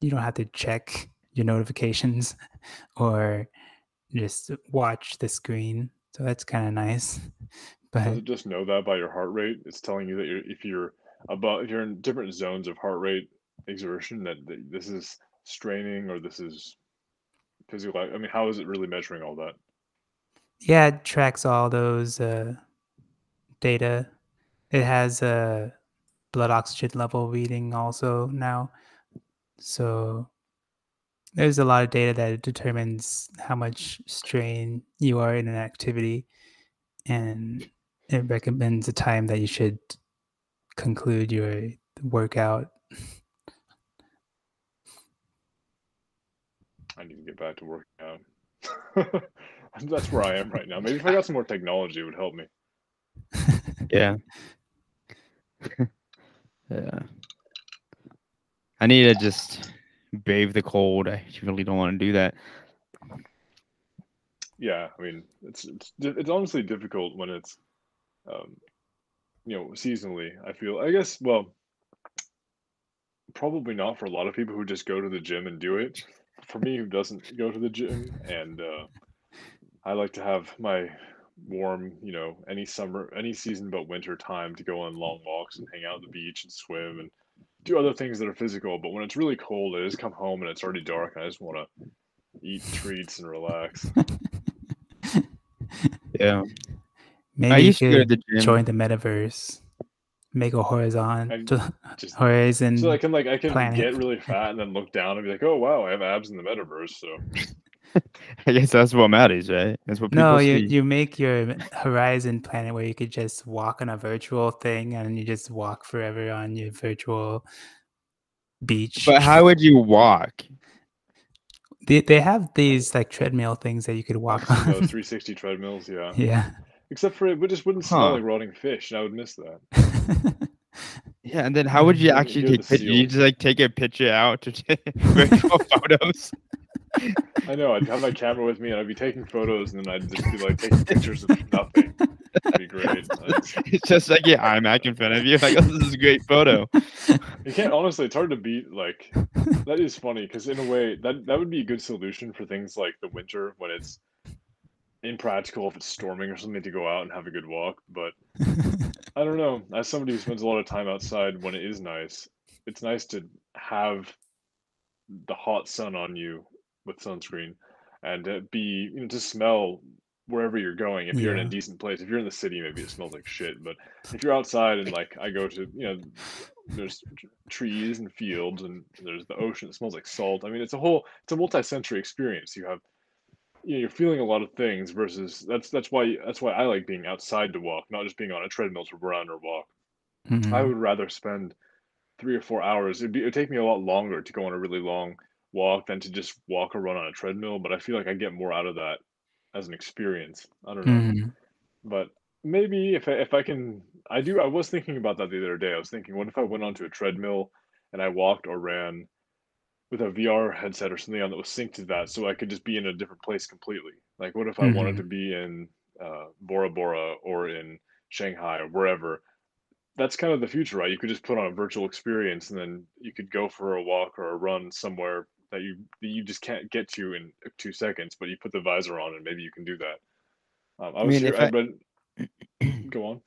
You don't have to check your notifications [LAUGHS] or just watch the screen. So that's kind of nice. [LAUGHS] But Does it just know that by your heart rate? It's telling you that you're if you're above if you're in different zones of heart rate exertion that, that this is straining or this is physical. I mean, how is it really measuring all that? yeah, it tracks all those uh, data. It has a blood oxygen level reading also now. So there's a lot of data that determines how much strain you are in an activity and it recommends a time that you should conclude your workout. I need to get back to working out. [LAUGHS] That's where I am right now. Maybe if I got some more technology, it would help me. [LAUGHS] Yeah. [LAUGHS] yeah. I need to just brave the cold. I really don't want to do that. Yeah, I mean, it's it's it's honestly difficult when it's, um, you know, seasonally. I feel. I guess. Well, probably not for a lot of people who just go to the gym and do it. For me, who doesn't go to the gym, and uh, I like to have my warm, you know, any summer, any season but winter time to go on long walks and hang out at the beach and swim and do other things that are physical. But when it's really cold, I just come home and it's already dark, and I just want to eat treats and relax. [LAUGHS] Yeah. Maybe I you used to go to could the join the metaverse, make a horizon, [LAUGHS] Just horizon. so I can like I can planet. get really fat and then look down and be like, oh wow, I have abs in the metaverse. So I guess that's what matters, right? That's what people no, you see. you make your horizon planet where you could just walk on a virtual thing and you just walk forever on your virtual beach. But how would you walk? they they have these like treadmill things that you could walk I've seen those on. [LAUGHS] 360 treadmills, yeah. yeah. Except for it we just wouldn't smell Huh. like rotting fish, and I would miss that. [LAUGHS] Yeah, and then how would you [LAUGHS] actually you're the take? You just like take a picture out to take virtual photos. I know. I'd have my camera with me, and I'd be taking photos, and then I'd just be like taking pictures of nothing. It'd be great. [LAUGHS] It's just like your iMac in front of you. [LAUGHS] Like, oh, this is a great photo. You can't honestly. It's hard to beat. Like that is funny because in a way that that would be a good solution for things like the winter when it's impractical if it's storming or something to go out and have a good walk. But I don't know. As somebody who spends a lot of time outside when it is nice, it's nice to have the hot sun on you with sunscreen and to be you know to smell wherever you're going. If you're in a decent place if you're in the city maybe it smells like shit but if you're outside and like i go to you know there's trees and fields and there's the ocean it smells like salt. I mean it's a whole it's a multi-sensory experience. You have you know, you're feeling a lot of things versus that's that's why that's why i like being outside to walk not just being on a treadmill to run or walk. I Mhm. would rather spend three or four hours. It'd be it'd take me a lot longer to go on a really long walk than to just walk or run on a treadmill. But I feel like I get more out of that as an experience. I don't know. Mhm. But maybe if I, if I can, I do. I was thinking about that the other day. I was thinking, what if I went onto a treadmill and I walked or ran with a VR headset or something on that was synced to that, so I could just be in a different place completely. Like, what if I wanted Mhm. to be in uh, Bora Bora or in Shanghai or wherever? that's kind of the future, right? You could just put on a virtual experience, and then you could go for a walk or a run somewhere that you that you just can't get to in two seconds. But you put the visor on, and maybe you can do that. Um, I I was mean, if I read [CLEARS THROAT] Go on.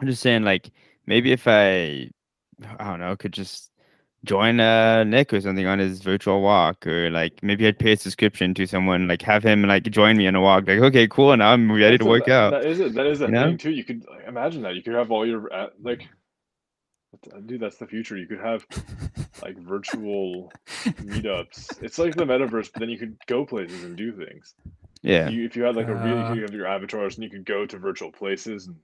I'm just saying, like maybe if I, I don't know, could just join uh Nick or something on his virtual walk, or like maybe I'd pay a subscription to someone, like have him like join me on a walk. Like, okay, cool, now I'm ready That's to a- work out. That is it. That is a you know? thing too. You could like, imagine that. You could have all your uh, like, dude. That's the future. You could have [LAUGHS] like virtual meetups. It's like the metaverse, but then you could go places and do things. Yeah, You, if you had like a really, Uh. you have your avatars and you could go to virtual places, and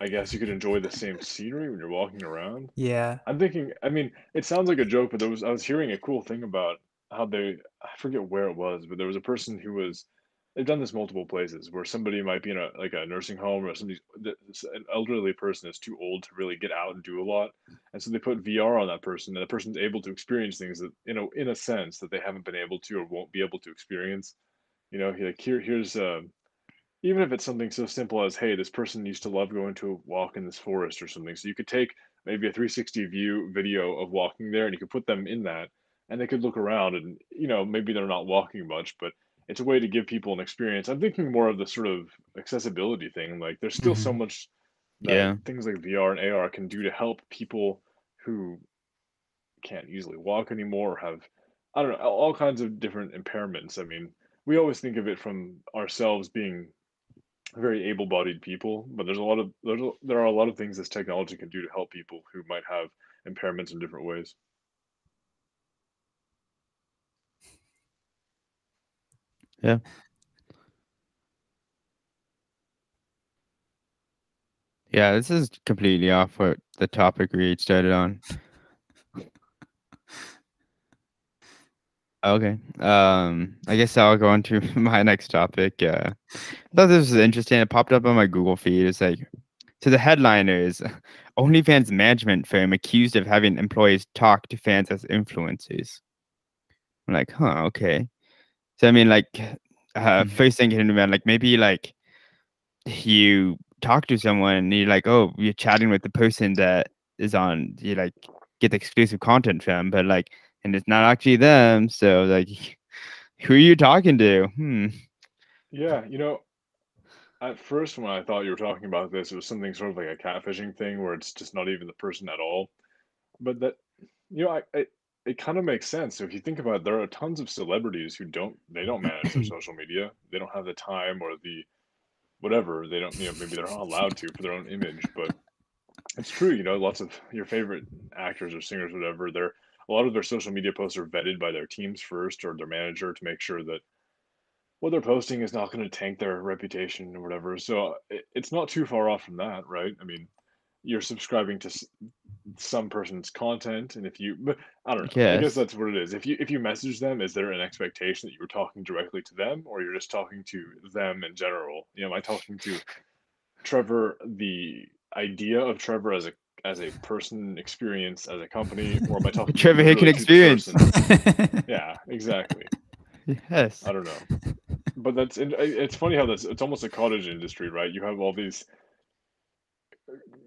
I guess you could enjoy the same scenery when you're walking around. Yeah. I'm thinking. I mean, it sounds like a joke, but there was I was hearing a cool thing about how they. I forget where it was, but there was a person who was. They've done this multiple places where somebody might be in a like a nursing home or somebody an elderly person is too old to really get out and do a lot, and so they put VR on that person, and the person's able to experience things that you know in a sense that they haven't been able to or won't be able to experience. You know, like here here's um even if it's something so simple as, hey, this person used to love going to a walk in this forest or something. So you could take maybe a 360 view video of walking there and you could put them in that and they could look around and, you know, maybe they're not walking much, but it's a way to give people an experience. I'm thinking more of the sort of accessibility thing. Like there's still so Mhm. much that Yeah. things like VR and AR can do to help people who can't easily walk anymore or have I don't know all all kinds of different impairments. I mean, we always think of it from ourselves being very able-bodied people, but there's a lot of there's a, there are a lot of things this technology can do to help people who might have impairments in different ways. Yeah. Yeah, this is completely off what the topic we started on. Okay. Um, I guess I'll go on to [LAUGHS] my next topic. Uh, I thought this was interesting. It popped up on my Google feed. It's like, so the headline is [LAUGHS] OnlyFans management firm accused of having employees talk to fans as influencers. I'm like, huh, okay. So I mean, like, uh, Mhm. first thing to mind, like maybe like you talk to someone and you're like, oh, you're chatting with the person that is on, you like get the exclusive content from, but like, and it's not actually them. So like, [LAUGHS] who are you talking to? Hmm. Yeah, you know, at first when I thought you were talking about this, it was something sort of like a catfishing thing where it's just not even the person at all. But that, you know, I, I it kind of makes sense. So if you think about it, there are tons of celebrities who don't they don't manage their [CLEARS THROAT] social media. They don't have the time or the whatever. They don't, you know, maybe they're not allowed to for their own image, but it's true, you know, lots of your favorite actors or singers, whatever, they're a lot of their social media posts are vetted by their teams first or their manager to make sure that what they're posting is not going to tank their reputation or whatever. So uh, it, it's not too far off from that, right? I mean, you're subscribing to some person's content, and if you, but I don't know. I guess that's what it is. If you if you message them, is there an expectation that you were talking directly to them, or you're just talking to them in general? You know, am I talking to Trevor, the idea of Trevor as a as a person experience as a company, or am I talking Trevor Hicken literally to the experience. [LAUGHS] Yeah, exactly. Yes. I don't know, but that's uh, it's funny how that's it's almost a cottage industry, right? You have all these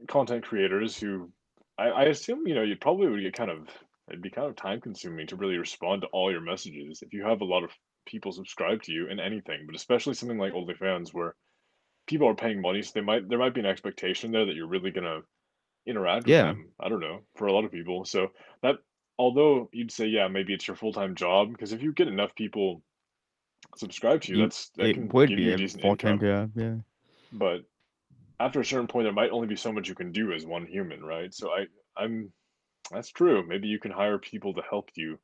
content creators who I, I assume you know you probably would get kind of it'd be kind of time consuming to really respond to all your messages if you have a lot of people subscribe to you in anything, but especially something like OnlyFans where people are paying money, so they might there might be an expectation there that you're really gonna interact with them. I don't know for a lot of people. So that although you'd say yeah maybe it's your full time job because if you get enough people subscribe to you, You- that's that It would be a full time job. Yeah. But after a certain point, there might only be so much you can do as one human, right? So I I'm that's true. Maybe you can hire people to help you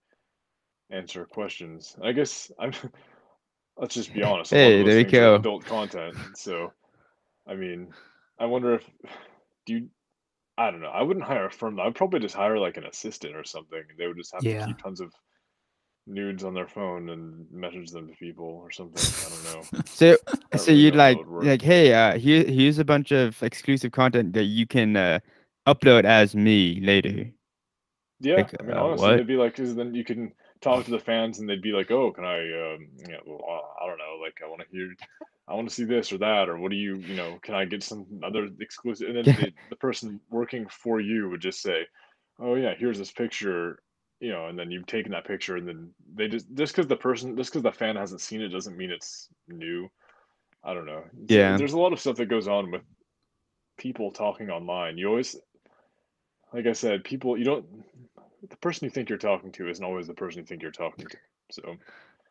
answer questions. I guess I'm. [LAUGHS] Let's just be honest. A lot Hey, of there you go. adult content. So, I mean, I wonder if do you. I don't know. I wouldn't hire a firm. I'd probably just hire like an assistant or something. They would just have Yeah. to keep tons of nudes on their phone and message them to people or something. I don't know. [LAUGHS] So don't so really you'd know how it like like hey uh here here's a bunch of exclusive content that you can uh upload as me later. Yeah, Like, I mean, uh, honestly, what? they'd be like, because then you can talk to the fans, and they'd be like, "Oh, can I, um, know, well, I don't know, like, I want to hear, I want to see this or that, or what do you, you know, can I get some other exclusive?" And then the, the person working for you would just say, "Oh yeah, here's this picture," you know, and then you've taken that picture, and then they just just because the person, just because the fan hasn't seen it, doesn't mean it's new. I don't know. Yeah. there's a lot of stuff that goes on with people talking online. You always, like I said, people you don't. The person you think you're talking to isn't always the person you think you're talking to. So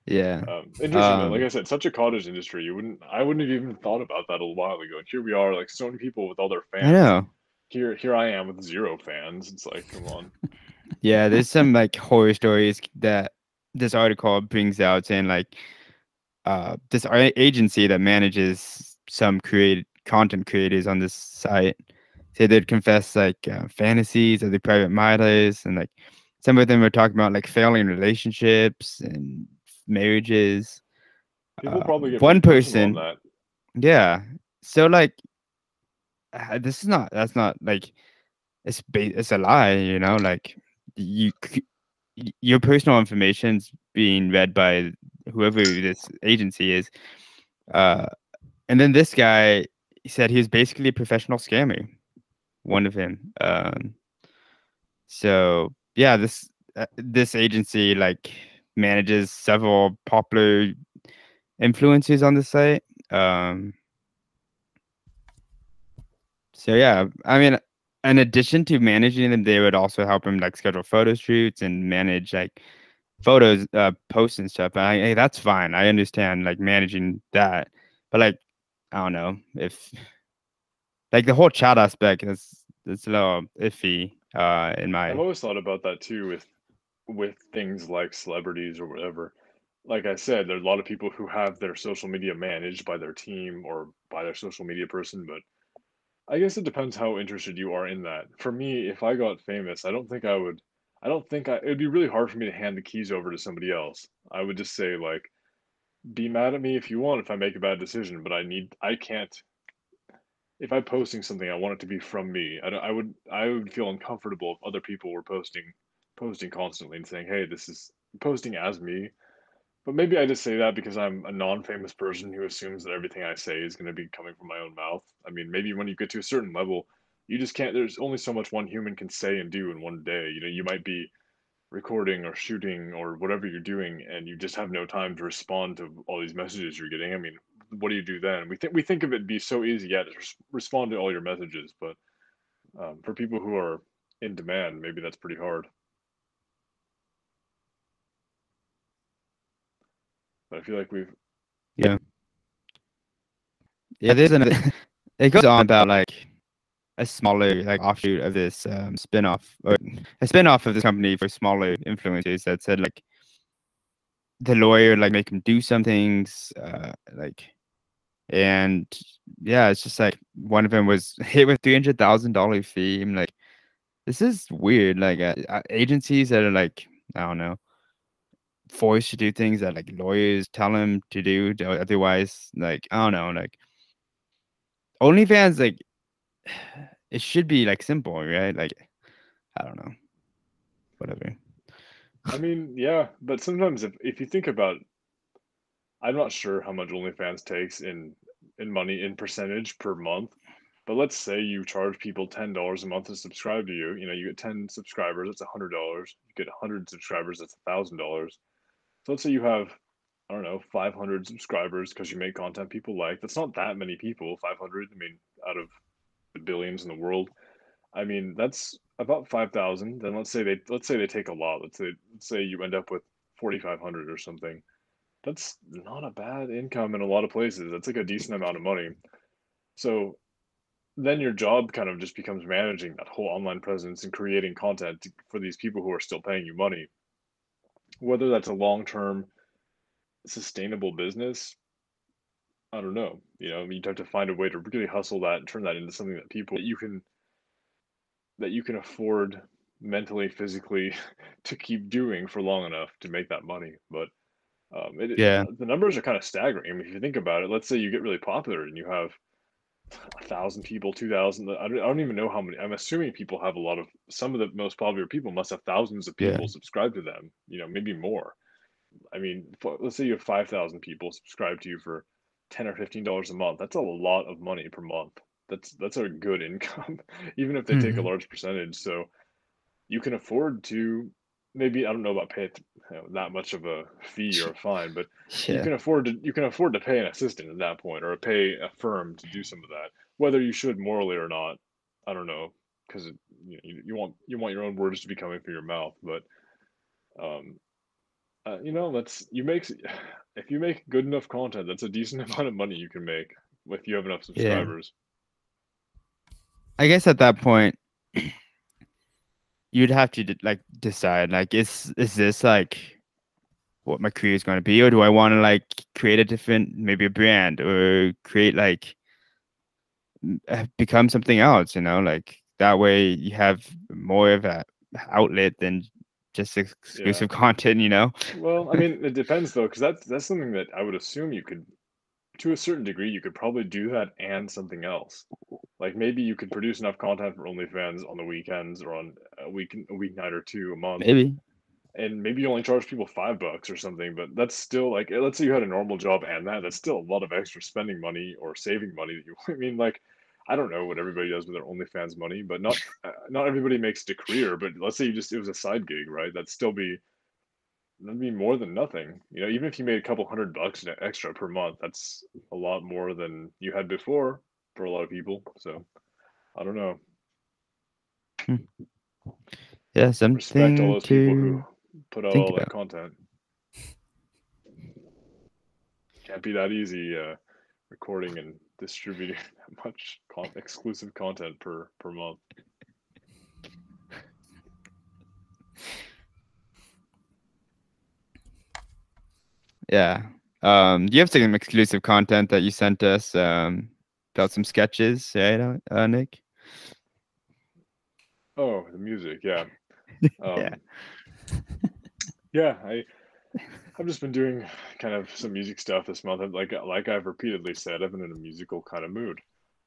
Yeah. um, interesting. though. like Um, I said, such a cottage industry. You wouldn't. I wouldn't have even thought about that a while ago. And here we are, like so many people with all their I fans. know. Here, here I am with zero fans. It's like, come on. [LAUGHS] Yeah, there's some like horror stories that this article brings out saying like uh this agency that manages some create content creators on this site. Say they'd confess like uh, fantasies of the private matters and like some of them are talking about like failing relationships and marriages. People Uh, probably get one on person- that. yeah. So like uh, this is not that's not like it's ba- it's a lie you know like you your personal information's being read by whoever this agency is uh and then this guy said he was basically a professional scammer one of him um so yeah this uh, this agency like manages several popular influencers on the site um so yeah i mean in addition to managing them they would also help him like schedule photo shoots and manage like photos uh posts and stuff. And I, hey, that's fine. I understand like managing that. But like i don't know if like the whole chat aspect is it's a little iffy uh in my I've always thought about that too with with things like celebrities or whatever. Like I said, there's a lot of people who have their social media managed by their team or by their social media person, but I guess it depends how interested you are in that. For me, if I got famous, I don't think I would I don't think I it'd be really hard for me to hand the keys over to somebody else. I would just say like be mad at me if you want if I make a bad decision, but I need I can't if I'm posting something, I want it to be from me. I, don't, I would I would feel uncomfortable if other people were posting posting constantly and saying, "Hey, this is posting as me." But maybe I just say that because I'm a non-famous person who assumes that everything I say is going to be coming from my own mouth. I mean, maybe when you get to a certain level, you just can't. There's only so much one human can say and do in one day. You know, you might be recording or shooting or whatever you're doing, and you just have no time to respond to all these messages you're getting. I mean, what do you do then? We think we think of it be so easy, yeah, respond to all your messages, but um, for people who are in demand, maybe that's pretty hard. But I feel like we've yeah yeah. there's another [LAUGHS] it goes on about like a smaller like offshoot of this um spin-off or a spin-off of this company for smaller influencers that said like the lawyer like make him do some things uh like and yeah it's just like one of them was [LAUGHS] hit with three hundred thousand dollar fee I'm like this is weird like uh, uh, agencies that are like i don't know forced to do things that like lawyers tell them to do otherwise like i don't know like OnlyFans, like [SIGHS] it should be like simple, right? Like I don't know, whatever. I mean, yeah, but sometimes if, if you think about I'm not sure how much OnlyFans takes in in money in percentage per month, but let's say you charge people ten dollars a month to subscribe to you. You know, you get ten subscribers, that's a hundred dollars. You get hundred subscribers, that's a thousand dollars. So let's say you have I don't know, 500 subscribers because you make content people like. That's not that many people, 500. I mean, out of the billions in the world. I mean, that's about 5,000. Then let's say they let's say they take a lot. Let's say let's say you end up with 4,500 or something. That's not a bad income in a lot of places. That's like a decent amount of money. So then your job kind of just becomes managing that whole online presence and creating content for these people who are still paying you money. Whether that's a long-term sustainable business, I don't know. You know, you'd have to find a way to really hustle that and turn that into something that people that you can that you can afford mentally, physically [LAUGHS] to keep doing for long enough to make that money. But um, it, Yeah. the numbers are kind of staggering. I mean, if you think about it, let's say you get really popular and you have a thousand people, two thousand. I don't, I don't even know how many. I'm assuming people have a lot of. Some of the most popular people must have thousands of Yeah. people subscribe to them. You know, maybe more. I mean, let's say you have five thousand people subscribe to you for ten or fifteen dollars a month. That's a lot of money per month. That's that's a good [LAUGHS] income, even if they take a Mhm. large percentage. So you can afford to maybe I don't know about pay you know, that much of a fee or a [LAUGHS] fine, but you can afford to you can afford to pay an assistant at that point, or pay a firm to do some of that. Whether you should morally or not, I don't know, because you, know, you you want you want your own words to be coming from your mouth, but um, uh, you know that's you make [SIGHS] if you make good enough content, that's a decent [LAUGHS] amount of money you can make if you have enough Yeah. subscribers. I guess at that point, [CLEARS THROAT] you'd have to like decide like is is this like what my career is going to be, or do I want to like create a different maybe a brand or create like uh, become something else? You know, like that way you have more of a outlet than just ex- exclusive [LAUGHS] content. You know. Well, I mean, it depends though, because that's that's something that I would assume you could, to a certain degree, you could probably do that and something else. Like maybe you could produce enough content for OnlyFans on the weekends or on a week a weeknight or two a month, Maybe. and maybe you only charge people five bucks or something. But that's still like, eh, let's say you had a normal job and that, that's still a lot of extra spending money or saving money that you. [LAUGHS] I mean, like, I don't know what everybody does with their OnlyFans money, but not uh, not everybody makes it a career. But let's say you just it was a side gig, right? That'd still be that'd be more than nothing. You know, even if you made a couple hundred bucks extra per month, that's a lot more than you had before for a lot of people. So I don't know. Yeah, something Respect all those people to. who put out all that about. content. Can't be that easy uh, recording and distributing [LAUGHS] that much con- exclusive content per per month. Yeah. Um, you have some exclusive content that you sent us um, about some sketches, right, uh, uh, Nick? Oh, the music, yeah. [LAUGHS] Um, Yeah. yeah, I I've just been doing kind of some music stuff this month. Like like I've repeatedly said, I've been in a musical kind of mood.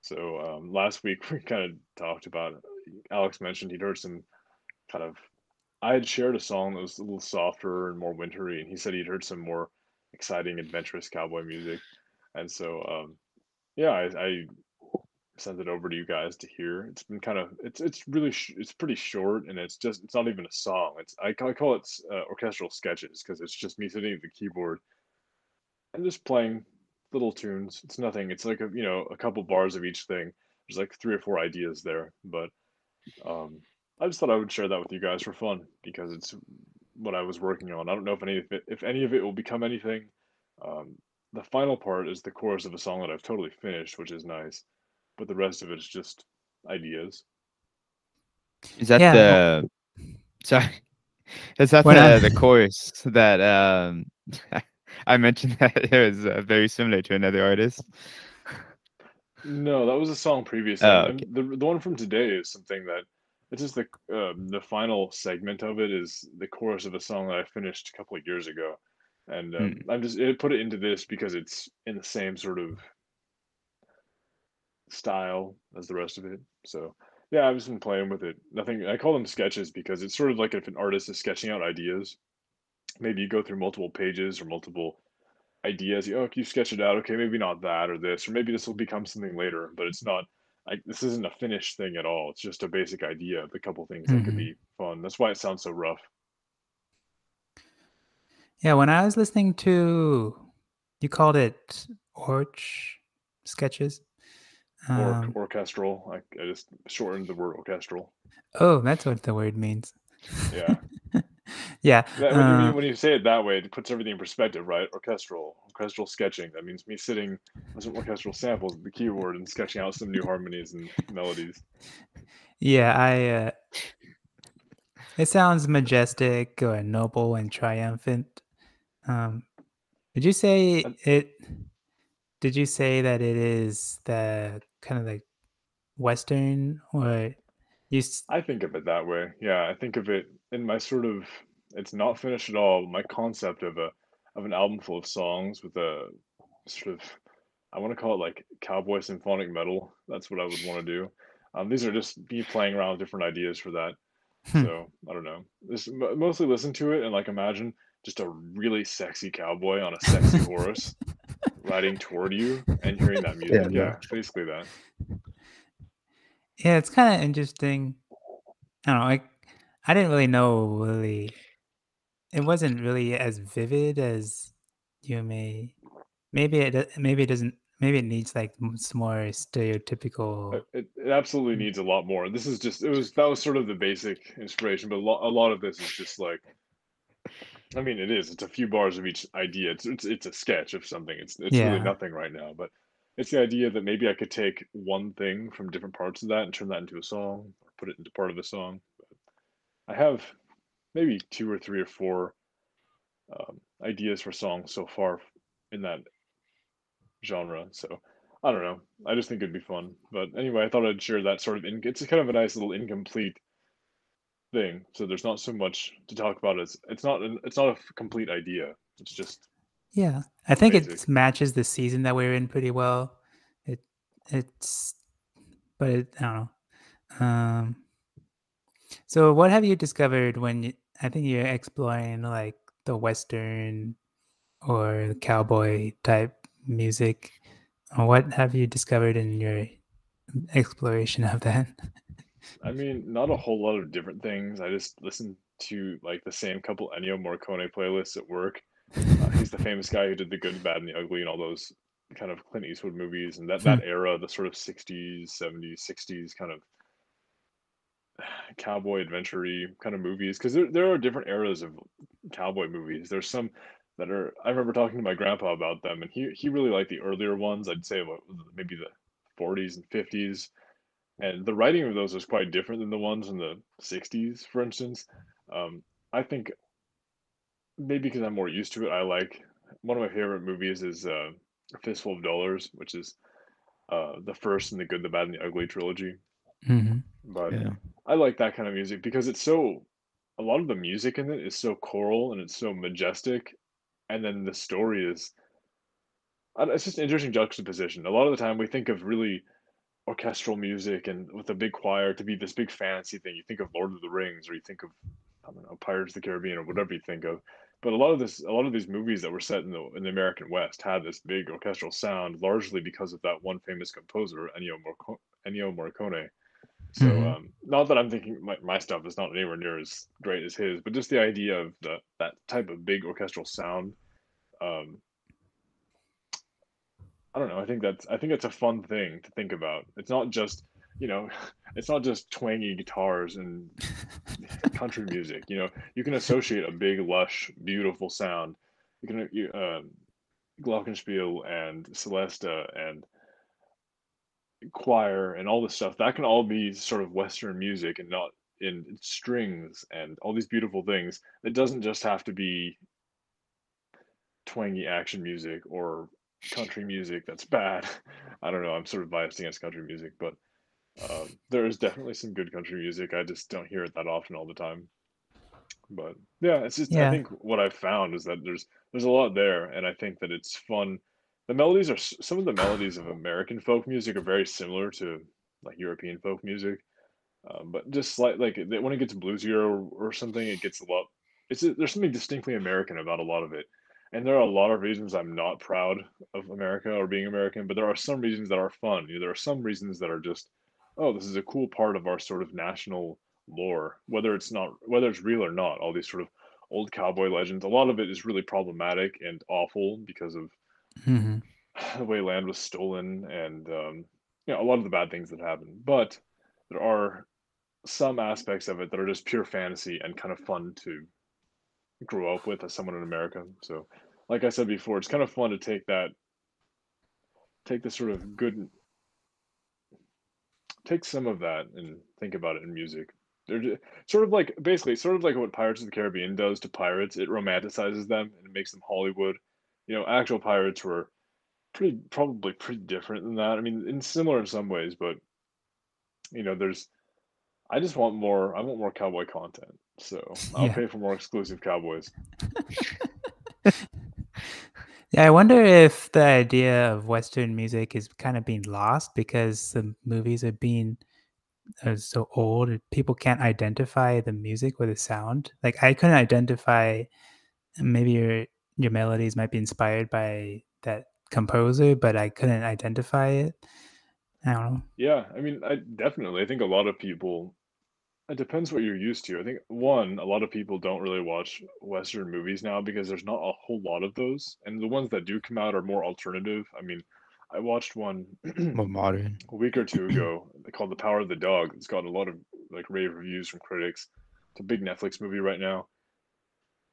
So um, last week [LAUGHS] we kind of talked about. Alex mentioned he'd heard some kind of. I had shared a song that was a little softer and more wintry, and he said he'd heard some more exciting, adventurous cowboy music. And so, um, yeah, I, I sent it over to you guys to hear. It's been kind of it's it's really sh- it's pretty short and it's just it's not even a song. It's I, I call it uh, orchestral sketches because it's just me sitting at the keyboard and just playing little tunes. It's nothing. It's like a you know a couple bars of each thing. There's like three or four ideas there, but um, I just thought I would share that with you guys for fun because it's what I was working on. I don't know if any of it if any of it will become anything. Um, the final part is the chorus of a song that I've totally finished, which is nice but the rest of it is just ideas. Is that Yeah, the sorry? Is that When the, I- the chorus that um [LAUGHS] I mentioned that it was uh, very similar to another artist? No, that was a song previously. Oh, and the the one from today is something that it's just the um, the final segment of it is the chorus of a song that I finished a couple of years ago, and um, I'm just it put it into this because it's in the same sort of style as the rest of it. So yeah, I've just been playing with it. Nothing. I call them sketches because it's sort of like if an artist is sketching out ideas. Maybe you go through multiple pages or multiple ideas. You, oh, you sketch it out. Okay, maybe not that or this, or maybe this will become something later. But it's not. Like this isn't a finished thing at all. It's just a basic idea of a couple things that could Mhm. be fun. That's why it sounds so rough. Yeah, when I was listening to, you called it Orch sketches. Or Um, orchestral. I, I just shortened the word orchestral. oh, that's what the word means. Yeah. [LAUGHS] yeah. That, when, uh, you, when you say it that way, it puts everything in perspective, right? Orchestral, orchestral sketching. That means me sitting with some orchestral samples at the keyboard and sketching out some new harmonies and melodies. yeah, I. Uh, it sounds majestic or noble and triumphant. Um, did you say Uh, it? Did you say that it is the kind of like Western or you? I think of it that way. Yeah, I think of it in my sort of. It's not finished at all. My concept of a of an album full of songs with a sort of. I want to call it like cowboy symphonic metal. That's what I would want to do. Um, these are just me playing around with different ideas for that. Hmm. So I don't know. Just mostly listen to it and like imagine just a really sexy cowboy on a sexy [LAUGHS] horse riding toward you and hearing that music. Yeah. Yeah, basically that. Yeah, it's kind of interesting. I don't know. Like, I didn't really know really it wasn't really as vivid as you may. Maybe it maybe it doesn't. Maybe it needs like more stereotypical. It, it, absolutely needs a lot more. This is just it was that was sort of the basic inspiration, but a lot, a lot of this is just like I mean it is. It's a few bars of each idea. It's it's, it's a sketch of something. It's it's really nothing right now, but it's the idea that maybe I could take one thing from different parts of that and turn that into a song or put it into part of a song. I have maybe two or three or four um, ideas for songs so far in that genre. So I don't know. I just think it'd be fun. But anyway, I thought I'd share that sort of. In- it's kind of a nice little incomplete thing. So there's not so much to talk about. It's it's not an, it's not a complete idea. It's just Yeah, I think it matches the season that we're in pretty well. It it's, but it, I don't know. Um, so what have you discovered when you, I think you're exploring like the western or the cowboy type music? Uh, What have you discovered in your exploration of that? I mean, not a whole lot of different things. I just listen to like the same couple Ennio Morricone playlists at work. Uh, he's the famous guy who did the Good, Bad, and the Ugly, and all those kind of Clint Eastwood movies, and that that [LAUGHS] era, the sort of '60s, '70s, '60s kind of cowboy adventure kind of movies. Because there there are different eras of cowboy movies. There's some that are. I remember talking to my grandpa about them, and he he really liked the earlier ones. I'd say what, maybe the 40s and 50s and the writing of those was quite different than the ones in the 60s for instance um, i think maybe because i'm more used to it i like one of my favorite movies is uh, fistful of dollars which is uh, the first in the good the bad and the ugly trilogy hmm but Yeah. I like that kind of music because it's so a lot of the music in it is so choral and it's so majestic and then the story is it's just an interesting juxtaposition a lot of the time we think of really orchestral music and with a big choir to be this big fancy thing. You think of Lord of the Rings or you think of I don't know Pirates of the Caribbean or whatever you think of. But a lot of this, a lot of these movies that were set in the in the American West had this big orchestral sound, largely because of that one famous composer, Ennio, Morco- Ennio Morricone. So, Mhm. um, not that I'm thinking my, my stuff is not anywhere near as great as his, but just the idea of the that type of big orchestral sound um, I don't know. I think that's I think it's a fun thing to think about. It's not just you know, [LAUGHS] it's not just twangy guitars and [LAUGHS] country music. You know, you can associate a big, lush, beautiful sound. You can you, um, glockenspiel and Celesta and choir and all this stuff. That can all be sort of Western music and not in strings and all these beautiful things. It doesn't just have to be twangy action music or country music that's bad. [LAUGHS] I don't know. I'm sort of biased against country music, but um, there is definitely some good country music. I just don't hear it that often all the time. But yeah, it's just I think what I've found is that there's there's a lot there, and I think that it's fun. The melodies are some of the melodies of American folk music are very similar to like European folk music, um, but just slight like when it gets bluesier or, or something, it gets a lot. It's there's something distinctly American about a lot of it, and there are a lot of reasons I'm not proud of America or being American, but there are some reasons that are fun. You know, there are some reasons that are just, oh, this is a cool part of our sort of national lore, whether it's not whether it's real or not. All these sort of old cowboy legends. A lot of it is really problematic and awful because of hmm the way land was stolen and um, you know a lot of the bad things that happened. But there are some aspects of it that are just pure fantasy and kind of fun to grow up with as someone in America. So, like I said before, it's kind of fun to take that, take the sort of good, take some of that and think about it in music. They're just, sort of like basically sort of like what Pirates of the Caribbean does to pirates. It romanticizes them and it makes them Hollywood. You know, actual pirates were pretty probably pretty different than that. I mean, in similar in some ways, but you know, there's I just want more. I want more cowboy content. So [LAUGHS] I'll Yeah. pay for more exclusive cowboys. [LAUGHS] Yeah, I wonder if the idea of Western music is kind of being lost because the movies are being uh, so old. People can't identify the music or the sound. Like I couldn't identify. Maybe your your melodies might be inspired by that composer, but I couldn't identify it. I don't know. Yeah, I mean, I definitely. I think a lot of people It depends what you're used to. I think one, a lot of people don't really watch Western movies now because there's not a whole lot of those, and the ones that do come out are more alternative. I mean, I watched one [CLEARS THROAT] More modern. a week or two ago called The Power of the Dog. It's gotten a lot of like rave reviews from critics. It's a big Netflix movie right now.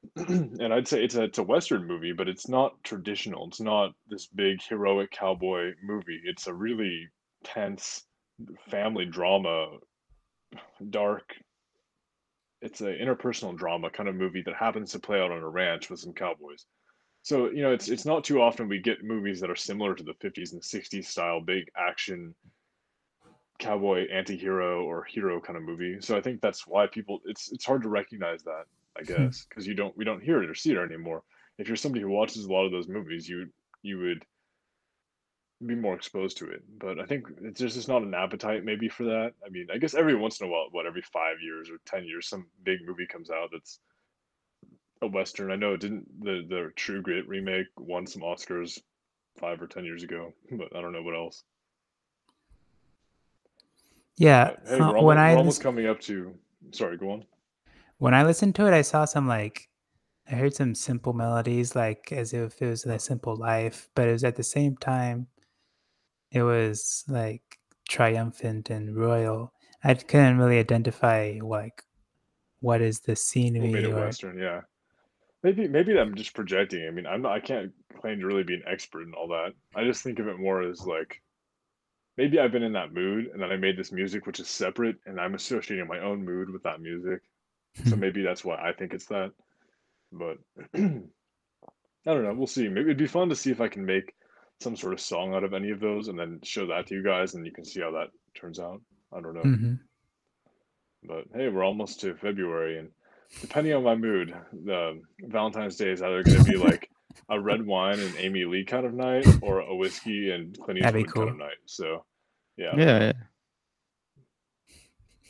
[CLEARS THROAT] and I'd say it's a it's a Western movie, but it's not traditional. It's not this big heroic cowboy movie. It's a really tense family drama, dark. It's an interpersonal drama kind of movie that happens to play out on a ranch with some cowboys. So, you know, it's it's not too often we get movies that are similar to the 50s and 60s style big action cowboy anti-hero or hero kind of movie. So I think that's why people it's it's hard to recognize that, I guess, because you don't we don't hear it or see it anymore. If you're somebody who watches a lot of those movies, you you would be more exposed to it. But I think it's just it's not an appetite maybe for that. I mean, I guess every once in a while, what every five years or ten years, some big movie comes out that's a western. I know it didn't the the True Grit remake won some Oscars five or ten years ago, but I don't know what else. Yeah. But, hey, uh, we're, when almost, I we're almost coming up to. Sorry, go on. When I listened to it, I saw some like I heard some simple melodies, like as if it was a simple life, but it was at the same time, it was like triumphant and royal. I couldn't really identify like what is the scenery or western? Yeah, maybe maybe I'm just projecting. I mean, I'm not. I can't claim to really be an expert in all that. I just think of it more as like maybe I've been in that mood, and then I made this music which is separate, and I'm associating my own mood with that music. So maybe that's why I think it's that. But [CLEARS THROAT] I don't know. We'll see. Maybe it'd be fun to see if I can make some sort of song out of any of those, and then show that to you guys, and you can see how that turns out. I don't know. Mhm. But hey, we're almost to February, and depending on my mood, the Valentine's Day is either going to be like [LAUGHS] a red wine and Amy Lee kind of night, or a whiskey and Clint Eastwood kind of night. So, yeah, Yeah, yeah.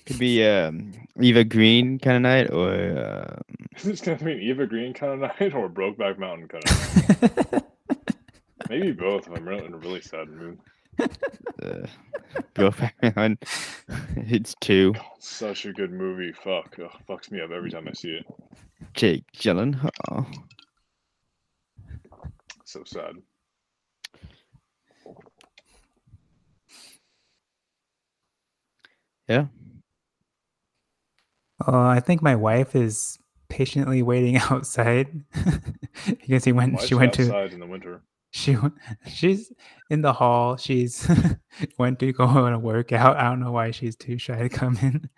Could be um, Eva Green kind of night, or uh, [LAUGHS] it's going to be an Eva Green kind of night, or Brokeback Mountain kind of night. [LAUGHS] Maybe both. If I'm really in a really sad mood. uh, Bill Ferrell. It's two. God, such a good movie. Fuck, Ugh, fucks me up every time I see it. Jake Gyllenhaal. So sad. Yeah. Oh, I think my wife is patiently waiting [LAUGHS] outside because he went. Why she went to. outside in the winter? She she's in the hall. She's [LAUGHS] went to go [LAUGHS] on a workout. I don't know why she's too shy to come in.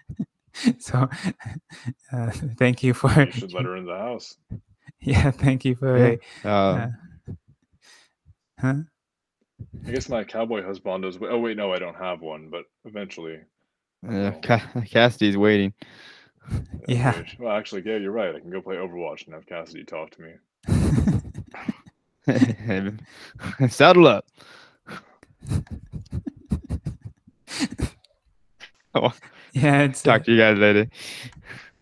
so, uh, thank you for. You should let her in the house. Yeah, thank you for. Yeah. uh, Uh, huh? I guess my cowboy husbando's. Oh wait, no, I don't have one. But eventually, uh, Ca- Cassidy's waiting. Yeah. Well, actually, yeah, you're right. I can go play Overwatch and have Cassidy talk to me. [LAUGHS] Saddle up. [LAUGHS] oh, yeah, it's. uh, talk to you guys later.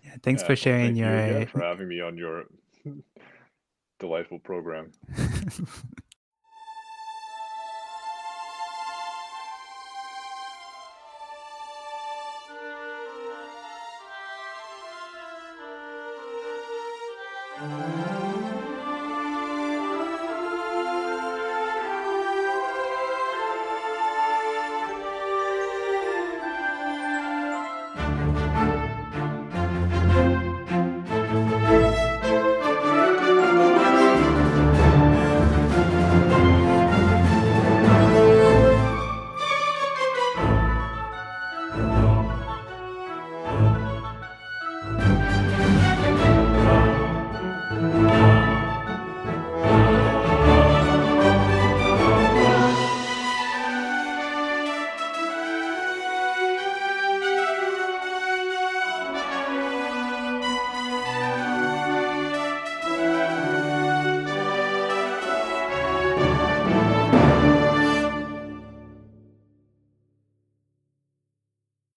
yeah, thanks Yeah, for sharing thank you again your. for having me on your [LAUGHS] delightful program.